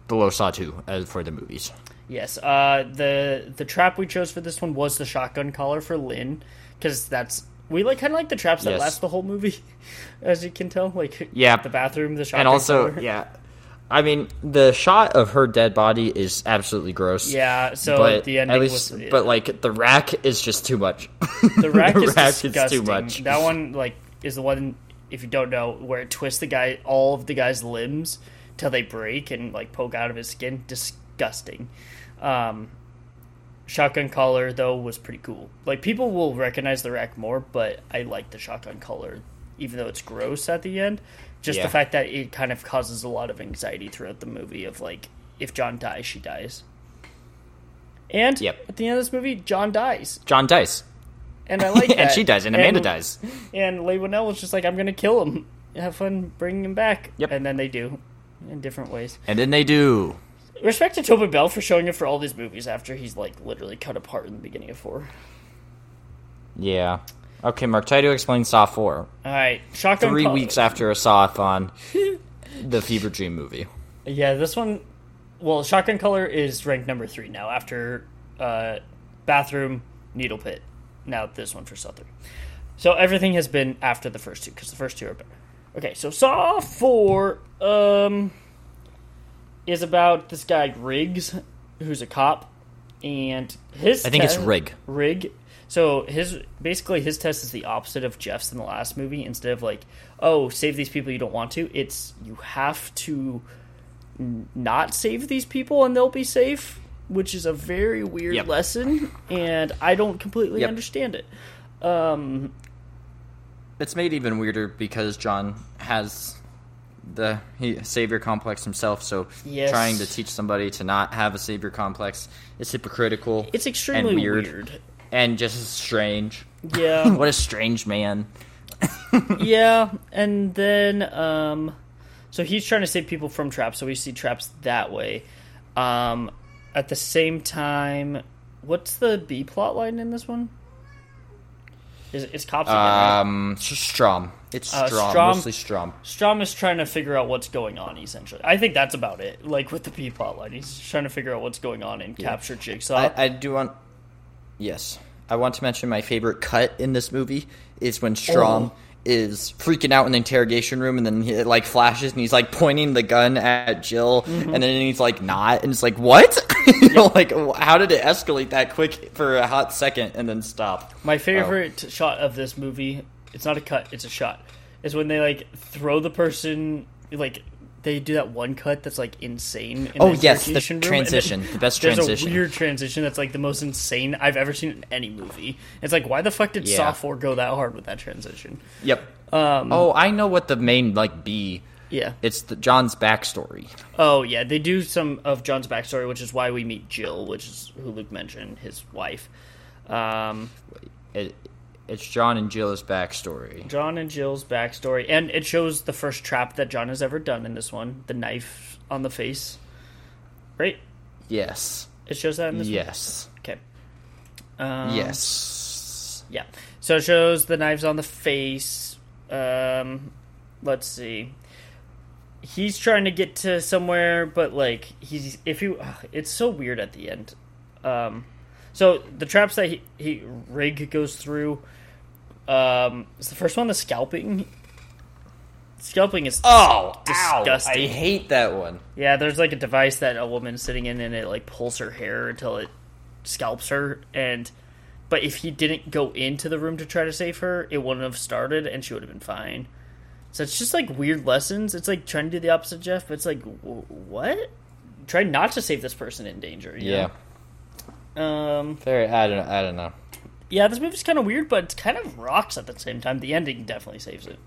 below Saw 2 as for the movies. Yes, uh, the the trap we chose for this one was the shotgun collar for Lynn because that's we like kind of like the traps that Yes. last the whole movie, as you can tell. Like Yeah. the bathroom, the shotgun And also, yeah. I mean, the shot of her dead body is absolutely gross. Yeah, so but the ending at least, was but like the rack is just too much. the rack, is, rack disgusting. too much. That one like is the one if you don't know where it twists the guy all of the guy's limbs till they break and like poke out of his skin. Disgusting. Um, shotgun collar though was pretty cool. Like people will recognize the rack more, but I like the shotgun collar even though it's gross at the end. Just Yeah. the fact that it kind of causes a lot of anxiety throughout the movie of like if John dies, she dies. And Yep. at the end of this movie, John dies, John dies. and I like that. and she dies, and Amanda dies. And Leigh Whannell was just like, "I'm gonna kill him. Have fun bringing him back." Yep. And then they do, in different ways. And then they do. Respect to Tobin Bell for showing up for all these movies after he's like literally cut apart in the beginning of four. Yeah. Okay, Mark, try to explain Saw 4. All right, shotgun. Three weeks after a Saw-a-thon, the Fever Dream movie. Yeah, this one. Well, shotgun color is ranked number three now after uh, bathroom needle pit. Now this one for Saw three. So everything has been after the first two because the first two are better. Okay, so Saw four um, is about this guy Riggs, who's a cop, and his. I think it's Rigg. Rigg. So his basically his test is the opposite of Jeff's in the last movie. Instead of like, oh, save these people you don't want to, it's you have to n- not save these people and they'll be safe, which is a very weird Yep. lesson, and I don't completely Yep. understand it. Um, It's made even weirder because John has the he, savior complex himself, so Yes. trying to teach somebody to not have a savior complex is hypocritical. it's extremely and weird, weird. and just strange. Yeah. what a strange man. yeah, and then um, so he's trying to save people from traps. So we see traps that way. Um, at the same time, what's the B plot line in this one? Is it's cops again? right? Um, Strahm. It's Uh, Strahm, Strahm- mostly Strahm. Strahm is trying to figure out what's going on. Essentially, I think that's about it. Like with the B plot line, he's trying to figure out what's going on and capture Jigsaw. I, I do want. Yes, I want to mention my favorite cut in this movie is when Strahm Oh. is freaking out in the interrogation room, and then he, it like flashes, and he's like pointing the gun at Jill, Mm-hmm. and then he's like not, and it's like what? you know, like how did it escalate that quick for a hot second and then stop? My favorite shot of this movie, it's not a cut, it's a shot, is when they like throw the person like they do that one cut that's like insane. In Oh, the yes, the room, then transition, the best there's transition. a weird transition that's like the most insane I've ever seen in any movie. It's like why the fuck did Yeah. Saw Four go that hard with that transition? Yep. Um, oh, I know what the main like B. Yeah. It's the John's backstory. Oh yeah, they do some of John's backstory, which is why we meet Jill, which is who Luke mentioned, his wife. Um, It, it's John and Jill's backstory. John and Jill's backstory, and it shows the first trap that John has ever done in this one: the knife on the face. Right? Yes. It shows that in this. Yes. One? Okay. Um, yes. Yeah. So it shows the knives on the face. Um, let's see. He's trying to get to somewhere, but like he's if you, it's so weird at the end. Um, so the traps that he, he Rigg goes through. Um, is the first one the scalping? Scalping is Oh, Disgusting. Ow, I hate that one. yeah. There's like a device that a woman's sitting in, and it like pulls her hair until it scalps her. And but if he didn't go into the room to try to save her, it wouldn't have started, and she would have been fine. So it's just like weird lessons. It's like trying to do the opposite, Jeff. But it's like w- what? Try not to save this person in danger. Yeah. know? Um. Very. I don't. I don't know. Yeah, this movie's kind of weird, but it kind of rocks at the same time. The ending definitely saves it.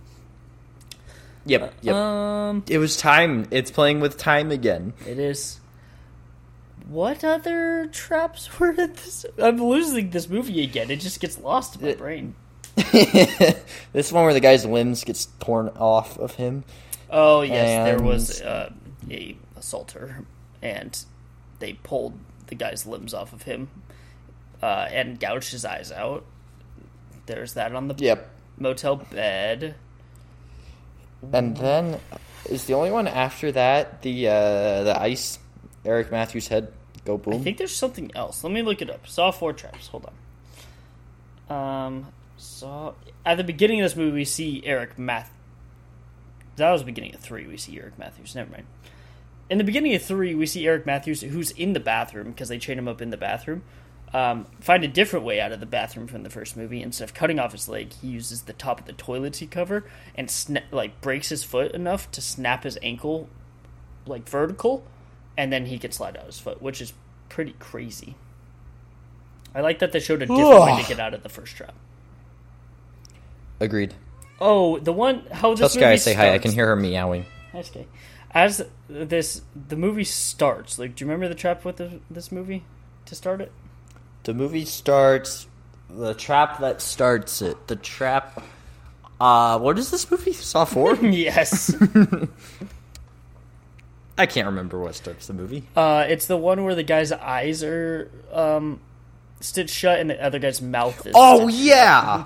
Yep. Yep. Um. it was time. It's playing with time again. It is. What other traps were in this? I'm losing this movie again. It just gets lost in my It- brain. this one where the guy's limbs gets torn off of him. Oh yes, there was uh, a assaulter, and they pulled the guy's limbs off of him, uh, and gouged his eyes out. There's that on the Yep. motel bed. And then is the only one after that the uh, the ice Eric Matthews head go boom. I think there's something else. Let me look it up. Saw four traps. Hold on. Um, saw at the beginning of this movie we see Eric Math. That was the beginning of three. We see Eric Matthews. Never mind. In the beginning of three, we see Eric Matthews, who's in the bathroom because they chain him up in the bathroom. Um, find a different way out of the bathroom from the first movie. Instead of cutting off his leg, he uses the top of the toilet seat cover and sna- like breaks his foot enough to snap his ankle like vertical, and then he can slide out of his foot, which is pretty crazy. I like that they showed a different way to get out of the first trap. Agreed. Oh, the one how this Tell Sky I movie say hi. I can hear her meowing. Hi, Sky. As this the movie starts, like, do you remember the trap with the, this movie to start it? The movie starts. The trap that starts it. The trap. Uh, what is this movie? Saw four. yes. I can't remember what starts the movie. uh, it's the one where the guy's eyes are um, stitched shut and the other guy's mouth is. Oh yeah.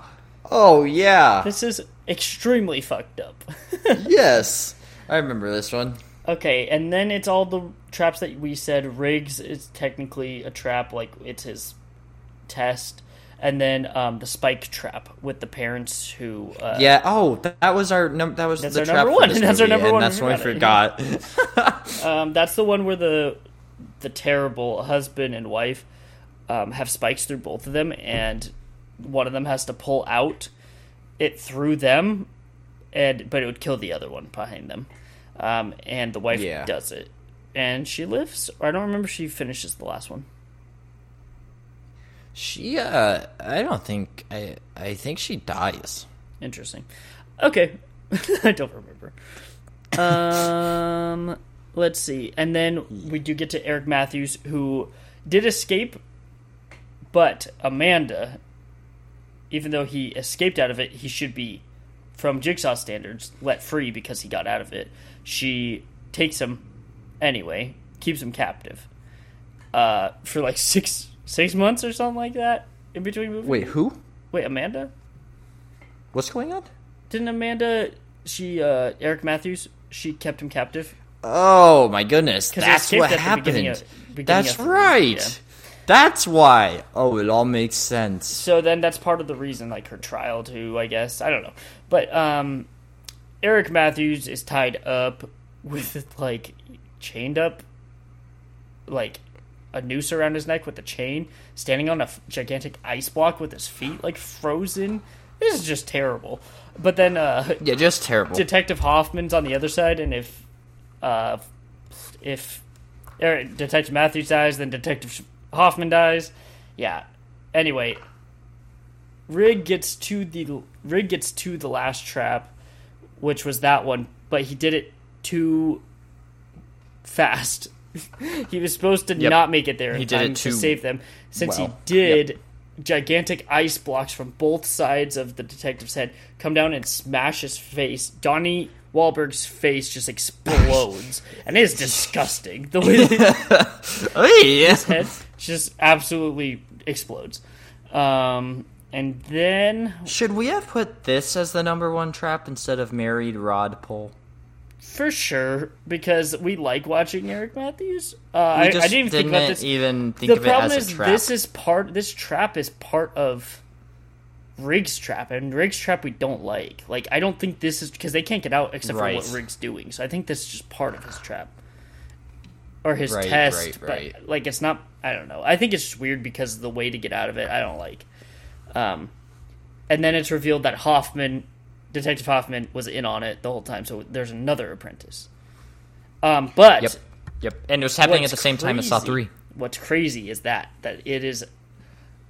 Oh yeah. This is extremely fucked up. yes, I remember this one. Okay, and then it's all the traps that we said. Riggs is technically a trap, like it's his test, and then um, the spike trap with the parents who. Uh, Yeah. Oh, that, was our num- that was That's the our trap number one. That's our number and one. That's when we forgot. Um, that's the one where the the terrible husband and wife um, have spikes through both of them, and one of them has to pull out it through them, and but it would kill the other one behind them. Um, and the wife Yeah. does it, and she lives. I don't remember if she finishes the last one. She. Uh, I don't think. I. I think she dies. Interesting. Okay, I don't remember. Um, let's see, and then we do get to Eric Matthews, who did escape, but Amanda, even though he escaped out of it, he should be, from Jigsaw standards, let free because he got out of it. She takes him anyway, keeps him captive, uh, for like six six months or something like that in between movies. Wait, who? wait, Amanda. What's going on? Didn't Amanda? She uh, Eric Matthews. She kept him captive. Oh my goodness! that's what beginning happened. of- beginning That's of the movie, right. That's why. Oh, it all makes sense. so then that's part of the reason, like her trial too. I guess I don't know, but um, Eric Matthews is tied up with like chained up, like a noose around his neck with a chain, standing on a gigantic ice block with his feet like frozen. This is just terrible. But then uh, Yeah, just terrible. Detective Hoffman's on the other side, and if uh, if er, Detective Matthews dies, then Detective Hoffman dies. Yeah. Anyway, Rigg gets to the Rigg gets to the last trap, which was that one, but he did it too fast. he was supposed to Yep. not make it there in He did time to save them. Since well. he did, gigantic ice blocks from both sides of the detective's head come down and smash his face. Donnie Wahlberg's face just explodes, and it is disgusting. The way that his head just absolutely explodes. Um, and then, Should we have put this as the number one trap instead of married rod pull? For sure, because we like watching Eric Matthews. Uh, I, I didn't even think about this. even think the problem is this is part. This trap is part of Riggs trap, and Riggs trap we don't like. Like I don't think this is because they can't get out except Right. for what Riggs doing. So I think this is just part of his trap or his Right, test. right. But like it's not. I don't know. I think it's just weird because the way to get out of it I don't like. Um, and then it's revealed that Hoffman, Detective Hoffman, was in on it the whole time. So there's another apprentice. Um, but Yep. Yep. And it was happening at the same time as Saw 3. What's crazy is that that it is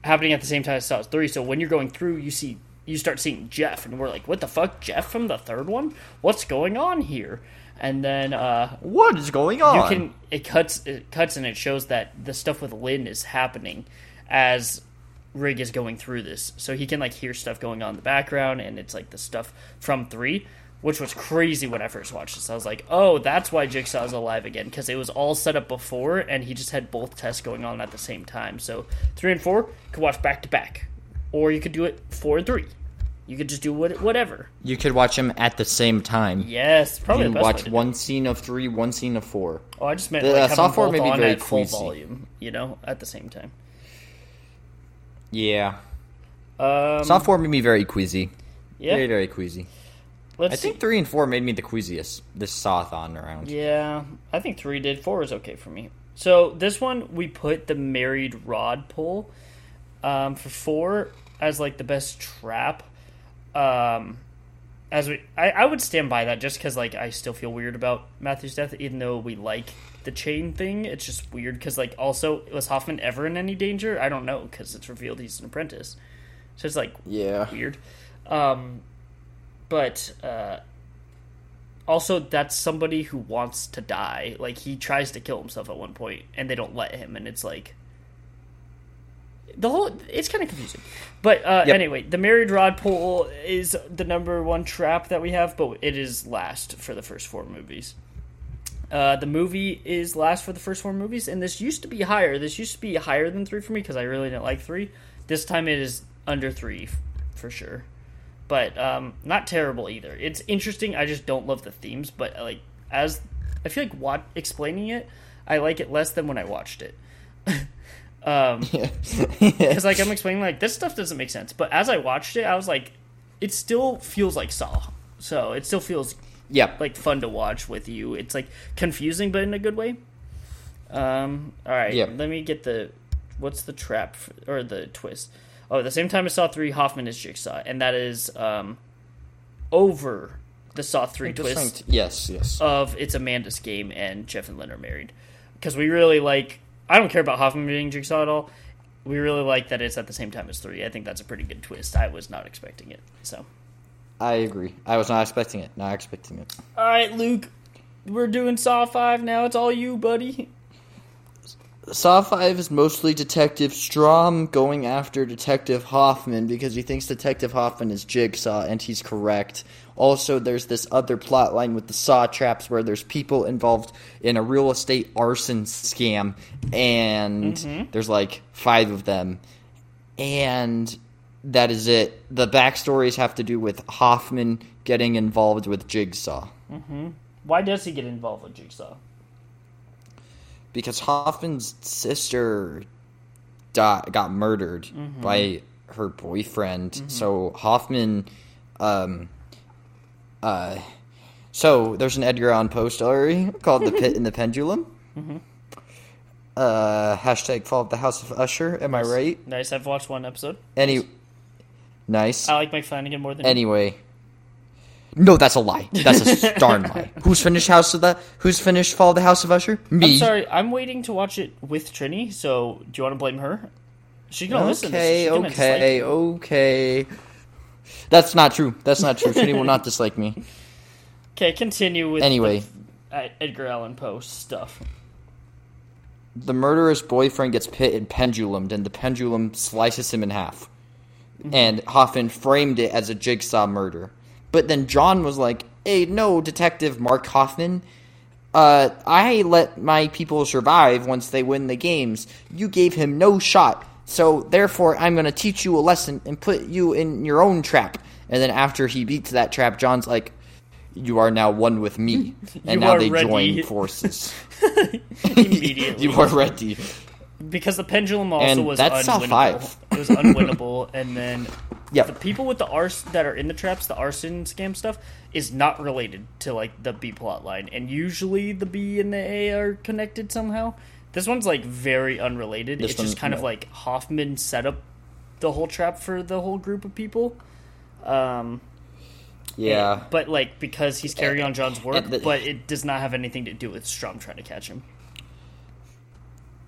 happening at the same time as Saw three. So when you're going through, you see you start seeing Jeff, and we're like, "What the fuck, Jeff from the third one? What's going on here?" And then uh, What is going on? you can it cuts it cuts and it shows that the stuff with Lynn is happening as Rigg is going through this, so he can like hear stuff going on in the background, and it's like the stuff from three, which was crazy when I first watched this. I was like, oh, that's why Jigsaw's alive again because it was all set up before, and he just had both tests going on at the same time. So three and four could watch back to back, or you could do it four and three. You could just do what, whatever. You could watch them at the same time. Yes, probably You can watch one scene of three, one scene of four. Oh, I just meant The, like uh, software may be very at full queasy. volume, you know, at the same time. Yeah. Um, 4 made me very queasy. yeah, Very, very queasy. let's I think see. 3 and 4 made me the queasiest this Saw-thon around. Yeah, I think three did. Four is okay for me. So this one we put the married rod pull um, for four as like the best trap. Um, as we, I, I would stand by that just because like I still feel weird about Matthew's death, even though we like the chain thing. It's just weird because like also was Hoffman ever in any danger? I don't know because it's revealed he's an apprentice. So it's like Yeah. weird. Um, but uh, also, that's somebody who wants to die. Like he tries to kill himself at one point, and they don't let him, and it's like the whole. It's kind of confusing. But uh, Yep. anyway, the married rod pull is the number one trap that we have, but it is last for the first four movies. Uh, the movie is last for the first four movies, and this used to be higher. This used to be higher than three for me because I really didn't like three. This time it is under three f- for sure, but um, not terrible either. It's interesting. I just don't love the themes, but like as I feel like what explaining it, I like it less than when I watched it. um, because like I'm explaining like this stuff doesn't make sense, but as I watched it, I was like, it still feels like Saw. So it still feels Yep. like fun to watch with you. It's like confusing, but in a good way. Um. All right. Yep. Let me get the what's the trap for, or the twist. Oh, at the same time as Saw three, Hoffman is Jigsaw, and that is um over the Saw three twist Yes, yes. of it's Amanda's game and Jeff and Lynn are married because we really like. I don't care about Hoffman being Jigsaw at all. We really like that it's at the same time as three. I think that's a pretty good twist. I was not expecting it. So, I agree. I was not expecting it. Not expecting it. all right, Luke, we're doing Saw five now. It's all you, buddy. Saw 5 is mostly Detective Strahm going after Detective Hoffman because he thinks Detective Hoffman is Jigsaw, and he's correct. Also, there's this other plot line with the Saw traps where there's people involved in a real estate arson scam, and mm-hmm. there's like five of them. And that is it. The backstories have to do with Hoffman getting involved with Jigsaw. Why does he get involved with Jigsaw? because Hoffman's sister di- got murdered Mm-hmm. by her boyfriend. So Hoffman, um, uh, so there's an Edgar Allan Poe story called "The Pit and the Pendulum." Mm-hmm. Uh, hashtag fall of the House of Usher. Am I right? Nice. I've watched one episode. Any, nice. I like Mike Flanagan more than Anyway. No, that's a lie. That's a darn lie. Who's finished House of the Who's finished Fall of the House of Usher? Me. I'm sorry. I'm waiting to watch it with Trini. So do you want to blame her? She's gonna listen. Okay, gonna dislike okay, okay. That's not true. That's not true. Trini will not dislike me. Okay, continue with Anyway. the, uh, Edgar Allan Poe stuff. The murderer's boyfriend gets pit and pendulumed, and the pendulum slices him in half. And Hoffman framed it as a jigsaw murder. But then John was like, hey, no, Detective Mark Hoffman. Uh, I let my people survive once they win the games. You gave him no shot. So, therefore, I'm going to teach you a lesson and put you in your own trap. And then after he beats that trap, John's like, you are now one with me. And now they ready. join forces. Immediately. you are ready. Because the pendulum also And was that's unwinnable. five. It was unwinnable, and then Yep. the people with the arson that are in the traps, the arson scam stuff, is not related to like the B plot line, and usually the B and the A are connected somehow. This one's like very unrelated. This it's just kind of like Hoffman set up the whole trap for the whole group of people. Um, Yeah. but like because he's carrying on John's work, the- but it does not have anything to do with Strahm trying to catch him.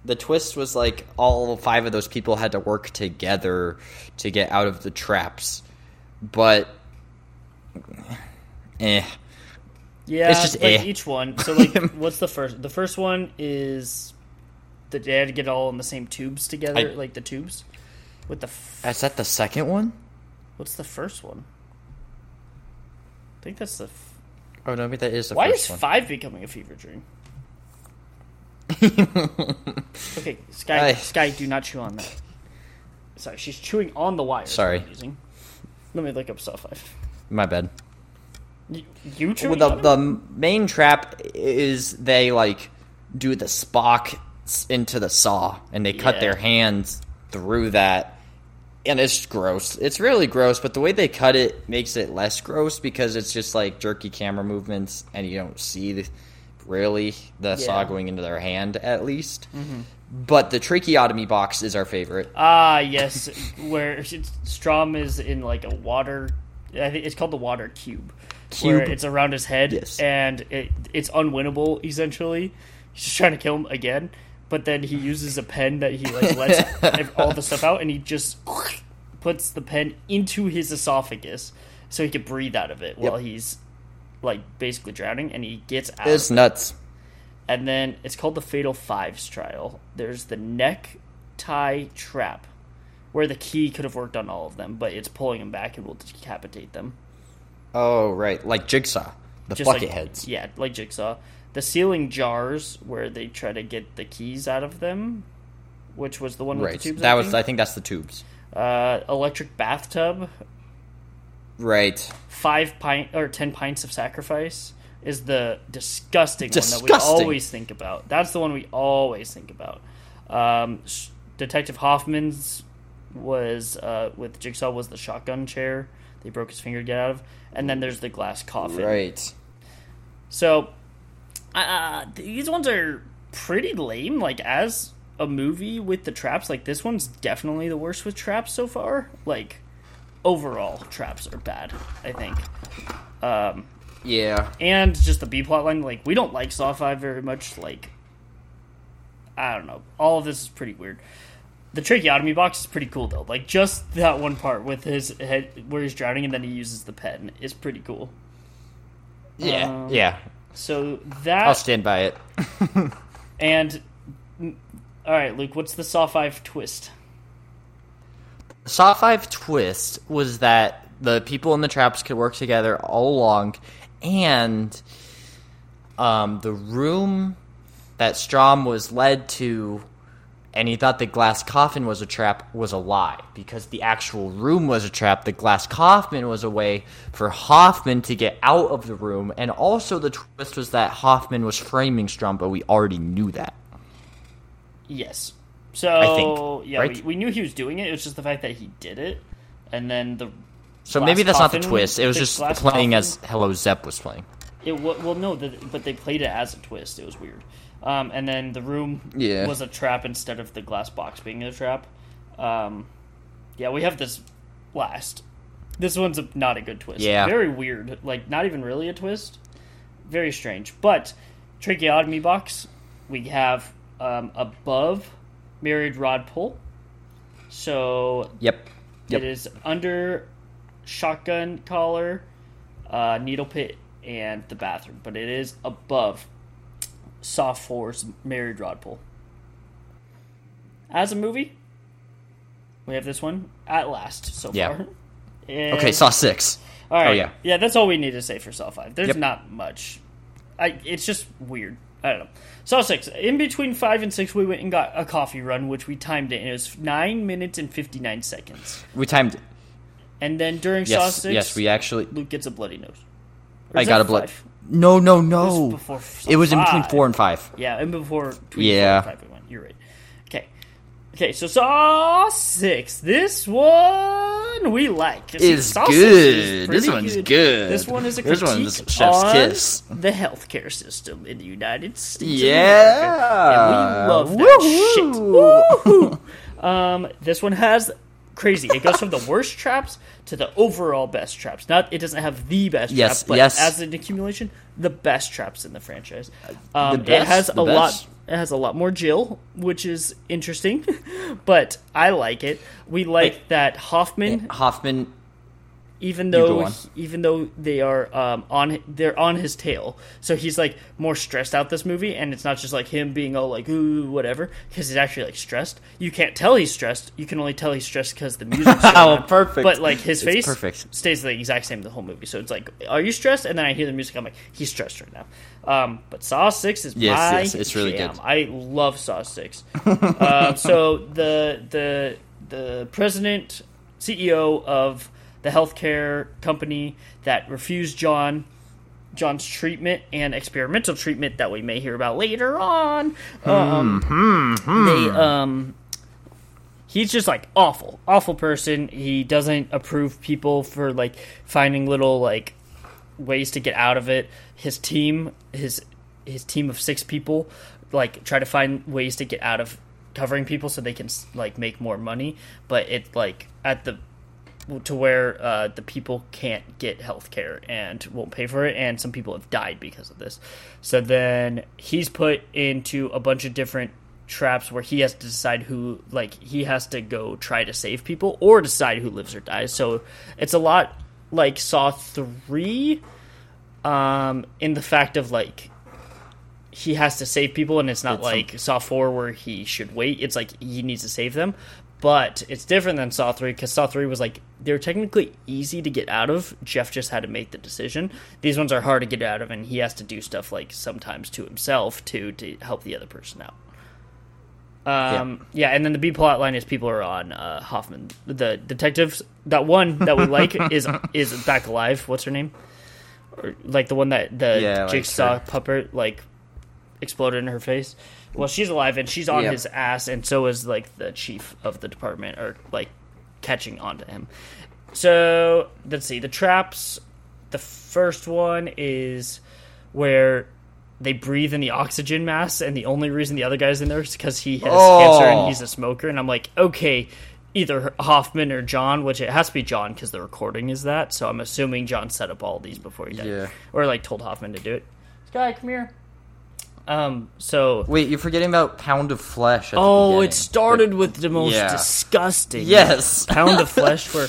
The twist was like all five of those people had to work together to get out of the traps. But eh. Yeah, It's just like eh. each one. So like, what's the first? The first one is that they had to get all in the same tubes together, I- like the tubes. With the f- Is that the second one? what's the first one? I think that's the. F- Oh no, maybe that is the Why is one. five becoming a fever dream? Okay, Sky, Aye. Sky, do not chew on that. Sorry, she's chewing on the wire. Sorry. Let me look up Saw Five. My bad. You, you chewing Well, the the main trap is they like do the Spock into the saw, and they cut their hands through that, and it's gross. It's really gross, but the way they cut it makes it less gross because it's just like jerky camera movements, and you don't see the, really the saw Yeah. Mm-hmm. going into their hand at least. But the tracheotomy box is our favorite. Ah, yes, where Strahm is in like a water. I think it's called the water cube, where it's around his head, Yes. and it it's unwinnable. Essentially, he's just trying to kill him again. But then he uses a pen that he like lets all the stuff out, and he just puts the pen into his esophagus so he could breathe out of it while he's like basically drowning, and he gets out. It's nuts. And then it's called the Fatal Fives trial. There's the neck tie trap, where the key could have worked on all of them, but it's pulling them back and will decapitate them. Oh right, like Jigsaw, the Just bucket like, heads. Yeah, like Jigsaw. The sealing jars, where they try to get the keys out of them, which was the one with Right. the tubes. That I was. think. I think that's the tubes. uh, electric bathtub. Right. Five pint or ten pints of sacrifice is the disgusting, one that we always think about. That's the one we always think about. Um, Detective Hoffman's was uh, with Jigsaw was the shotgun chair. They broke his finger to get out of, and then there's the glass coffin. Right. So, uh, these ones are pretty lame. Like as a movie with the traps, like this one's definitely the worst with traps so far. Like overall, traps are bad. I think. Um, Yeah. and just the B plot line. Like we don't like Saw Five very much. Like I don't know. All of this is pretty weird. The tracheotomy box is pretty cool though. Like just that one part with his head where he's drowning and then he uses the pen is pretty cool. Yeah. Um, yeah. So that I'll stand by it. and all right, Luke. What's the Saw Five twist? Saw 5 twist was that the people in the traps could work together all along, and um, the room that Strahm was led to, and he thought the glass coffin was a trap, was a lie. Because the actual room was a trap, the glass coffin was a way for Hoffman to get out of the room, and also the twist was that Hoffman was framing Strahm, but we already knew that. Yes, So think, yeah, right? we, we knew he was doing it. It was just the fact that he did it, and then the So maybe that's not the twist. It was just playing coffin- as Hello Zepp was playing. It well no, the, but they played it as a twist. It was weird. Um, and then the room Yeah. was a trap instead of the glass box being a trap. Um, yeah, we have this last. This one's a, not a good twist. Yeah. very weird. Like not even really a twist. Very strange. But tracheotomy box we have um, above married rod pull. So Yep. Yep. it is under shotgun collar, uh, needle pit, and the bathroom, but it is above Saw Four's married rod pull. As a movie, we have this one at last so Yeah. far. And- Okay, Saw six. all right. Oh, yeah. yeah. that's all we need to say for Saw Five. There's Yep. not much. I it's just weird. I don't know. Saw six. In between five and six, we went and got a coffee run, which we timed it. And it was nine minutes and fifty nine seconds. We timed. It. And then during Saw Yes, six, yes, we actually. Luke gets a bloody nose. I got a blood. five? No, no, It no. was before Saw It was in between four and five. Yeah, and before between Yeah. four and five we went. You're right. Okay. So Saw six. This one we like. Is Saw good. pretty This one's good. This one is a This critique one's chef's on kiss. the healthcare system in the United States. of Yeah. America. and we love that shit. Um, this one has crazy. It goes from the worst traps to the overall best traps. Not it doesn't have the best Yes, trap, but yes. as an accumulation, the best traps in the franchise. Um, The it has a the lot. It has a lot more Jill, which is interesting, but I like it. We like that Hoffman eh, Hoffman. Even though on. even though they are um, on they're on his tail so he's like more stressed out this movie and it's not just like him being all like ooh whatever because he's actually like stressed you can't tell he's stressed you can only tell he's stressed because the music Oh, perfect. but like his It's face perfect. stays the exact same the whole movie so it's like are you stressed and then i hear the music i'm like he's stressed right now um, but Saw Six is Yes, my yes, it's really jam. good. I love Saw Six. uh, so the the the president CEO of the healthcare company that refused John John's treatment and experimental treatment that we may hear about later on. Um, They um he's just like awful, awful person. He doesn't approve people for like finding little like ways to get out of it. His team, his his team of six people, like try to find ways to get out of covering people so they can like make more money. But it like at the to where uh, the people can't get health care and won't pay for it, and some people have died because of this. So then he's put into a bunch of different traps where he has to decide who, like, he has to go try to save people or decide who lives or dies. So it's a lot like Saw 3 um, in the fact of, like, he has to save people, and it's not It's some- like Saw 4 where he should wait. It's like he needs to save them. But it's different than Saw 3 because Saw 3 was like, they were technically easy to get out of. Jeff just had to make the decision. These ones are hard to get out of, and he has to do stuff like sometimes to himself to, to help the other person out. Um, yeah. and then the B plot line is people are on uh, Hoffman. The detectives, that one that we like is is back alive. What's her name? Or like the one that the Yeah, like jigsaw her. puppet like exploded in her face. Well, she's alive and she's on Yep. his ass, and so is like the chief of the department, or like catching onto him. So let's see the traps. The first one is where they breathe in the oxygen mask, and the only reason the other guy's in there is because he has Oh. cancer and oh. he's a smoker. And I'm like, okay, either Hoffman or John, which it has to be John because the recording is that. So I'm assuming John set up all these before he died, Yeah. or like told Hoffman to do it. Sky, come here. Um. So. Wait, you're forgetting about Pound of Flesh. At Oh, it started with the most Yeah. disgusting Yes. pound of flesh where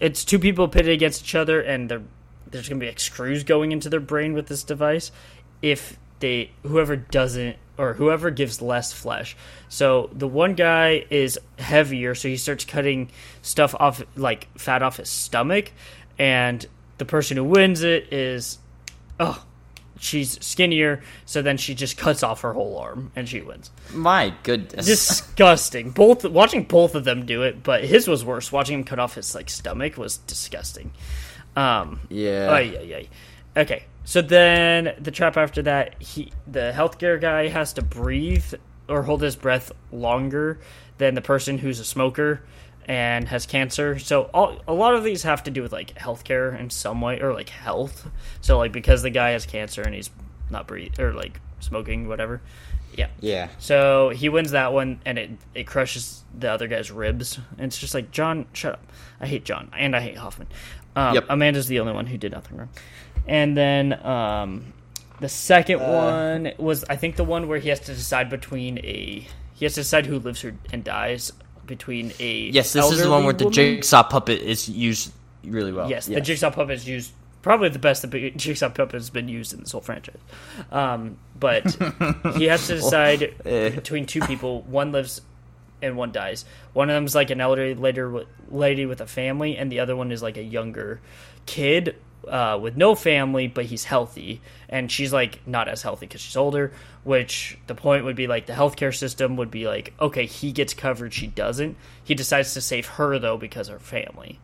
it's two people pitted against each other and there's going to be like screws going into their brain with this device if they whoever doesn't or whoever gives less flesh. So the one guy is heavier so he starts cutting stuff off like fat off his stomach and the person who wins it is oh she's skinnier so then she just cuts off her whole arm and she wins My goodness. disgusting. Both watching both of them do it, but his was worse. Watching him cut off his like stomach was disgusting. Um, yeah. Ay, ay. Okay, so then the trap after that, he the healthcare guy has to breathe or hold his breath longer than the person who's a smoker and has cancer. So all, a lot of these have to do with like healthcare in some way or like health. So like because the guy has cancer and he's not breathe or like smoking whatever. Yeah. Yeah. So he wins that one, and it it crushes the other guy's ribs. And it's just like John, shut up. I hate John, and I hate Hoffman. Um, Yep. Amanda's the only one who did nothing wrong. And then um, the second one was, I think, the one where he has to decide between a he has to decide who lives or, and dies between a Yes, this is the one where the woman- jigsaw puppet is used really well. Yes, the jigsaw puppet is used probably the best the jigsaw puppet has been used in this whole franchise. Um, but he has to decide eh. between two people. One lives and one dies. One of them is like an elderly later lady with a family, and the other one is like a younger kid uh, with no family, but he's healthy, and she's like not as healthy because she's older. Which the point would be like the healthcare system would be like, okay, he gets covered, she doesn't. He decides to save her though because her family.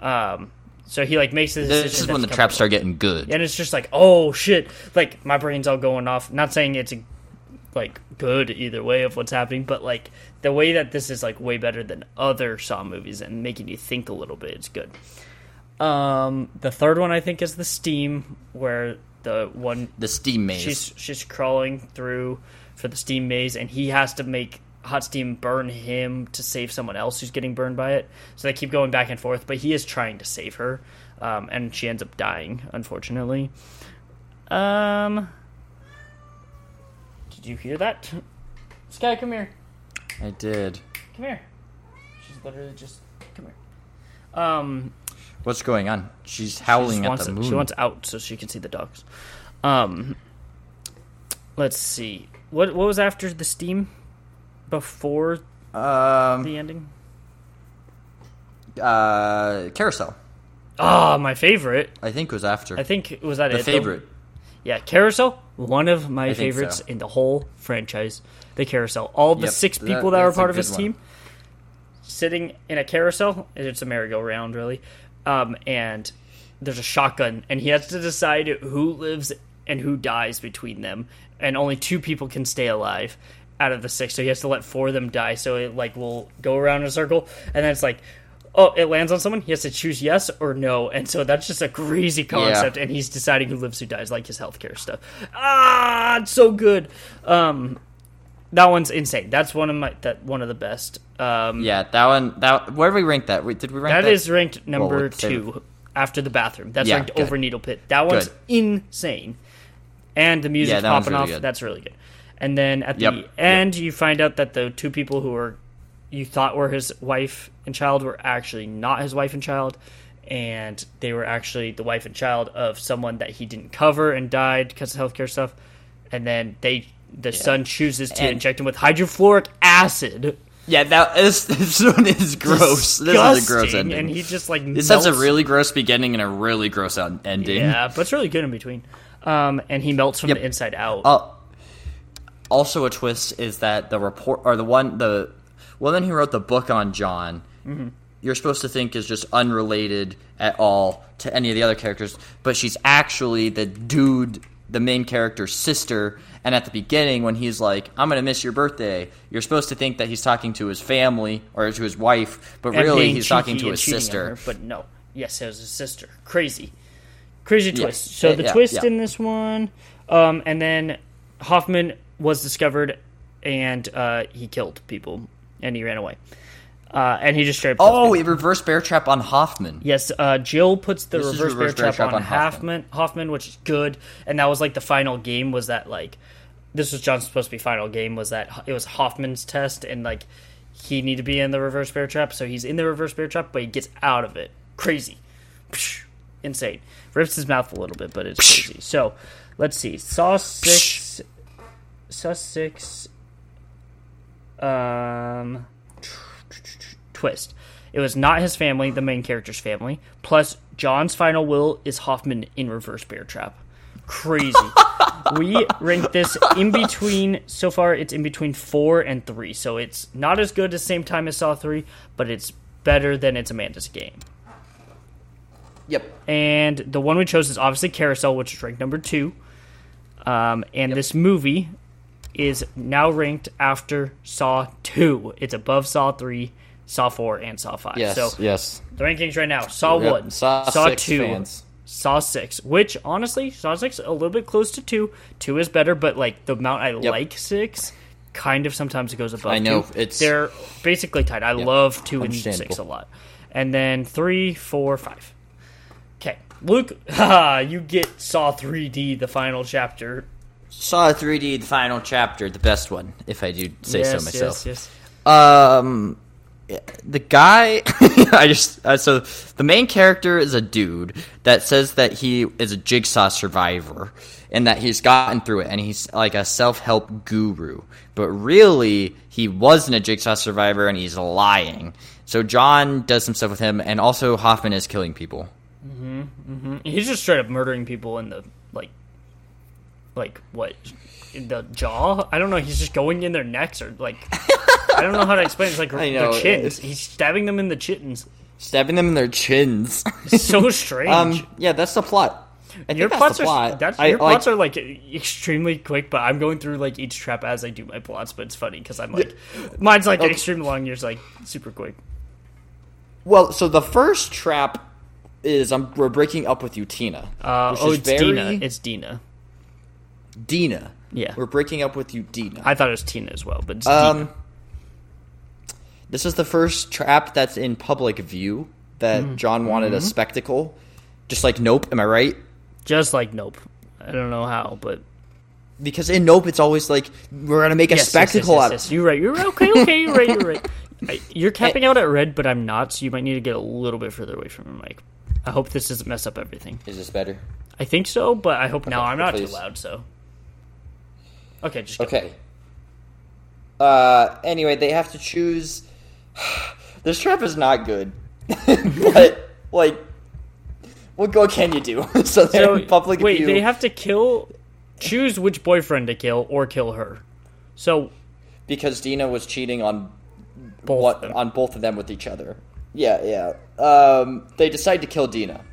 Um, so he like makes the decision. This is when the traps start getting good. And it's just like, oh shit! Like my brain's all going off. Not saying it's a, like good either way of what's happening, but like the way that this is like way better than other Saw movies and making you think a little bit. It's good. Um, the third one I think is the Steam, where the one The steam maze. she's she's crawling through for the steam maze, and he has to make hot steam burn him to save someone else who's getting burned by it. So they keep going back and forth, but he is trying to save her, um, and she ends up dying, unfortunately. Um, did you hear that? Sky, come here. I did. Come here. She's literally just come here. Um, What's going on? She's howling just at the it- moon. She wants out so she can see the dogs. Um, let's see. What what was after the steam? Before um, the ending? uh, carousel. Ah, my favorite. I think it was after I think it was that the it. though? favorite. Yeah, Carousel. One of my I favorites so. in the whole franchise. The Carousel. All the Yep, six people that, were part of his one. team sitting in a carousel. It's a merry-go-round, really. Um, and there's a shotgun, and he has to decide who lives and who dies between them. And only two people can stay alive out of the six, so he has to let four of them die. So it like will go around in a circle, and then it's like. Oh, it lands on someone. He has to choose yes or no, and so that's just a crazy concept. And he's deciding who lives, who dies, like his healthcare stuff. Ah, it's so good. Um, that one's insane. That's one of my that one of the best. Um, Yeah, that one. That where did we rank that? Did we rank that that? is ranked number the- two after the bathroom. That's Yeah, ranked good. over Needle Pit. That one's Good. insane, and the music Yeah, popping really off. good. That's really good. And then at the Yep, yep. end, you find out that the two people who were you thought were his wife and child were actually not his wife and child, and they were actually the wife and child of someone that he didn't cover and died because of healthcare stuff. And then they, the son chooses to And- inject him with hydrofluoric acid. Yeah, that is this one is gross. This is a gross ending. And he just like this has a really gross beginning and a really gross ending. yeah, but it's really good in between. Um, and he melts from Yep. the inside out. Uh, also, a twist is that the report or the one the woman who wrote the book on John, Mm-hmm. you're supposed to think is just unrelated at all to any of the other characters, but she's actually the dude, the main character's sister. And at the beginning, when he's like, "I'm gonna miss your birthday," you're supposed to think that he's talking to his family or to his wife, but and really he's talking to his sister. her, but no, yes, it was his sister. Crazy, crazy twist. So Yeah, the yeah, twist yeah. in this one, um, and then Hoffman was discovered, and uh, he killed people, and he ran away, uh, and he just straight. Oh, it reversed bear trap on Hoffman. Yes, uh, Jill puts the is reverse, bear, trap, on, Hoffman. Hoffman, Hoffman, which is good, and that was like the final game. Was that like this was John's supposed to be final game? Was that it was Hoffman's test, and like he needed to be in the reverse bear trap, so he's in the reverse bear trap, but he gets out of it. Crazy, Psh, insane. Rips his mouth a little bit, but it's crazy. So let's see, Saw six, Saw six, um, twist. It was not his family, the main character's family. Plus, John's final will is Hoffman in reverse bear trap. Crazy. we ranked this in between. So far, it's in between four and three. So it's not as good as same time as Saw three, but it's better than it's Amanda's game. Yep. And the one we chose is obviously Carousel, which is ranked number two. Um, and this movie is now ranked after Saw 2. It's above Saw 3, Saw 4, and Saw 5. Yes, so yes. the rankings right now Saw Yep, 1, Saw, Saw 2, fans. Saw 6, which honestly, Saw 6 a little bit close to 2. 2 is better, but like the amount I like 6 kind of sometimes it goes above I know, 2. it's- They're basically tied. I love 2 and 6 a lot. And then 3, 4, 5. Okay. Luke, haha, you get Saw 3D, the final chapter. Saw 3D, the final chapter, the best one, if I do say so Yes, myself. Yes, yes. Um, the guy, I just uh, so the main character is a dude that says that he is a jigsaw survivor and that he's gotten through it and he's like a self help guru, but really he wasn't a jigsaw survivor and he's lying. So John does some stuff with him, and also Hoffman is killing people. He's just straight up murdering people in the like, like what, the jaw? I don't know. He's just going in their necks or like, I don't know how to explain. It's like I know, their chins. He's stabbing them in the chins. Stabbing them in their chins. So strange. um, yeah, that's the plot. I your plots plot. are I- your like- plots are like extremely quick, but I'm going through like each trap as I do my plots. But it's funny because I'm like, mine's like Okay. extremely long. Yours like super quick. Well, so the first trap is um, we're breaking up with you, Tina. Uh, oh, it's very- Dina. It's Dina. Dina. Yeah. We're breaking up with you, Dina. I thought it was Tina as well, but it's Dina. um, this is the first trap that's in public view that Mm-hmm. John wanted a spectacle. Just like Nope, am I right? Just like Nope. I don't know how, but Because in Nope, it's always like we're gonna make a Yes, yes, yes, spectacle yes, out of. You're right. You're right. Okay. Okay. You're right. You're right. I, you're capping out at red, but I'm not. So you might need to get a little bit further away from your mic. I hope this doesn't mess up everything. Is this better? I think so, but I hope now I'm not please. too loud. So okay, just go. Okay. Uh, anyway, they have to choose. this trap is not good, but like, what, what can you do? so they're So in public wait, view. they have to kill, choose which boyfriend to kill or kill her. So because Dina was cheating on both what on both of them with each other. Yeah, yeah. Um, they decide to kill Dina.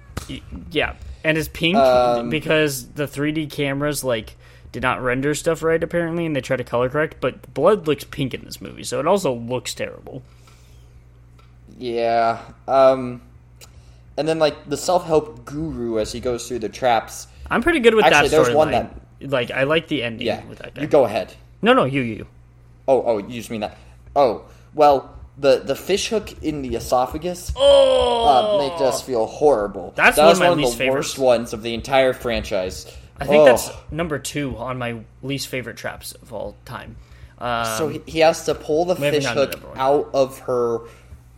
Yeah, and it's pink Um, because the 3D cameras like did not render stuff right apparently, and they tried to color correct. But blood looks pink in this movie, so it also looks terrible. Yeah. Um, and then like the self help guru as he goes through the traps. I'm pretty good with Actually, that there's one storyline. Like I like the ending Yeah, with that guy. you go ahead. No, no, you, you. Oh, oh, you just mean that. Oh, well, the the fish hook in the esophagus Oh, uh, made us feel horrible. That's that one was of my one of the worst ones of the entire franchise. I think Oh. that's number two on my least favorite traps of all time. Um, So he, he has to pull the fish hook out of her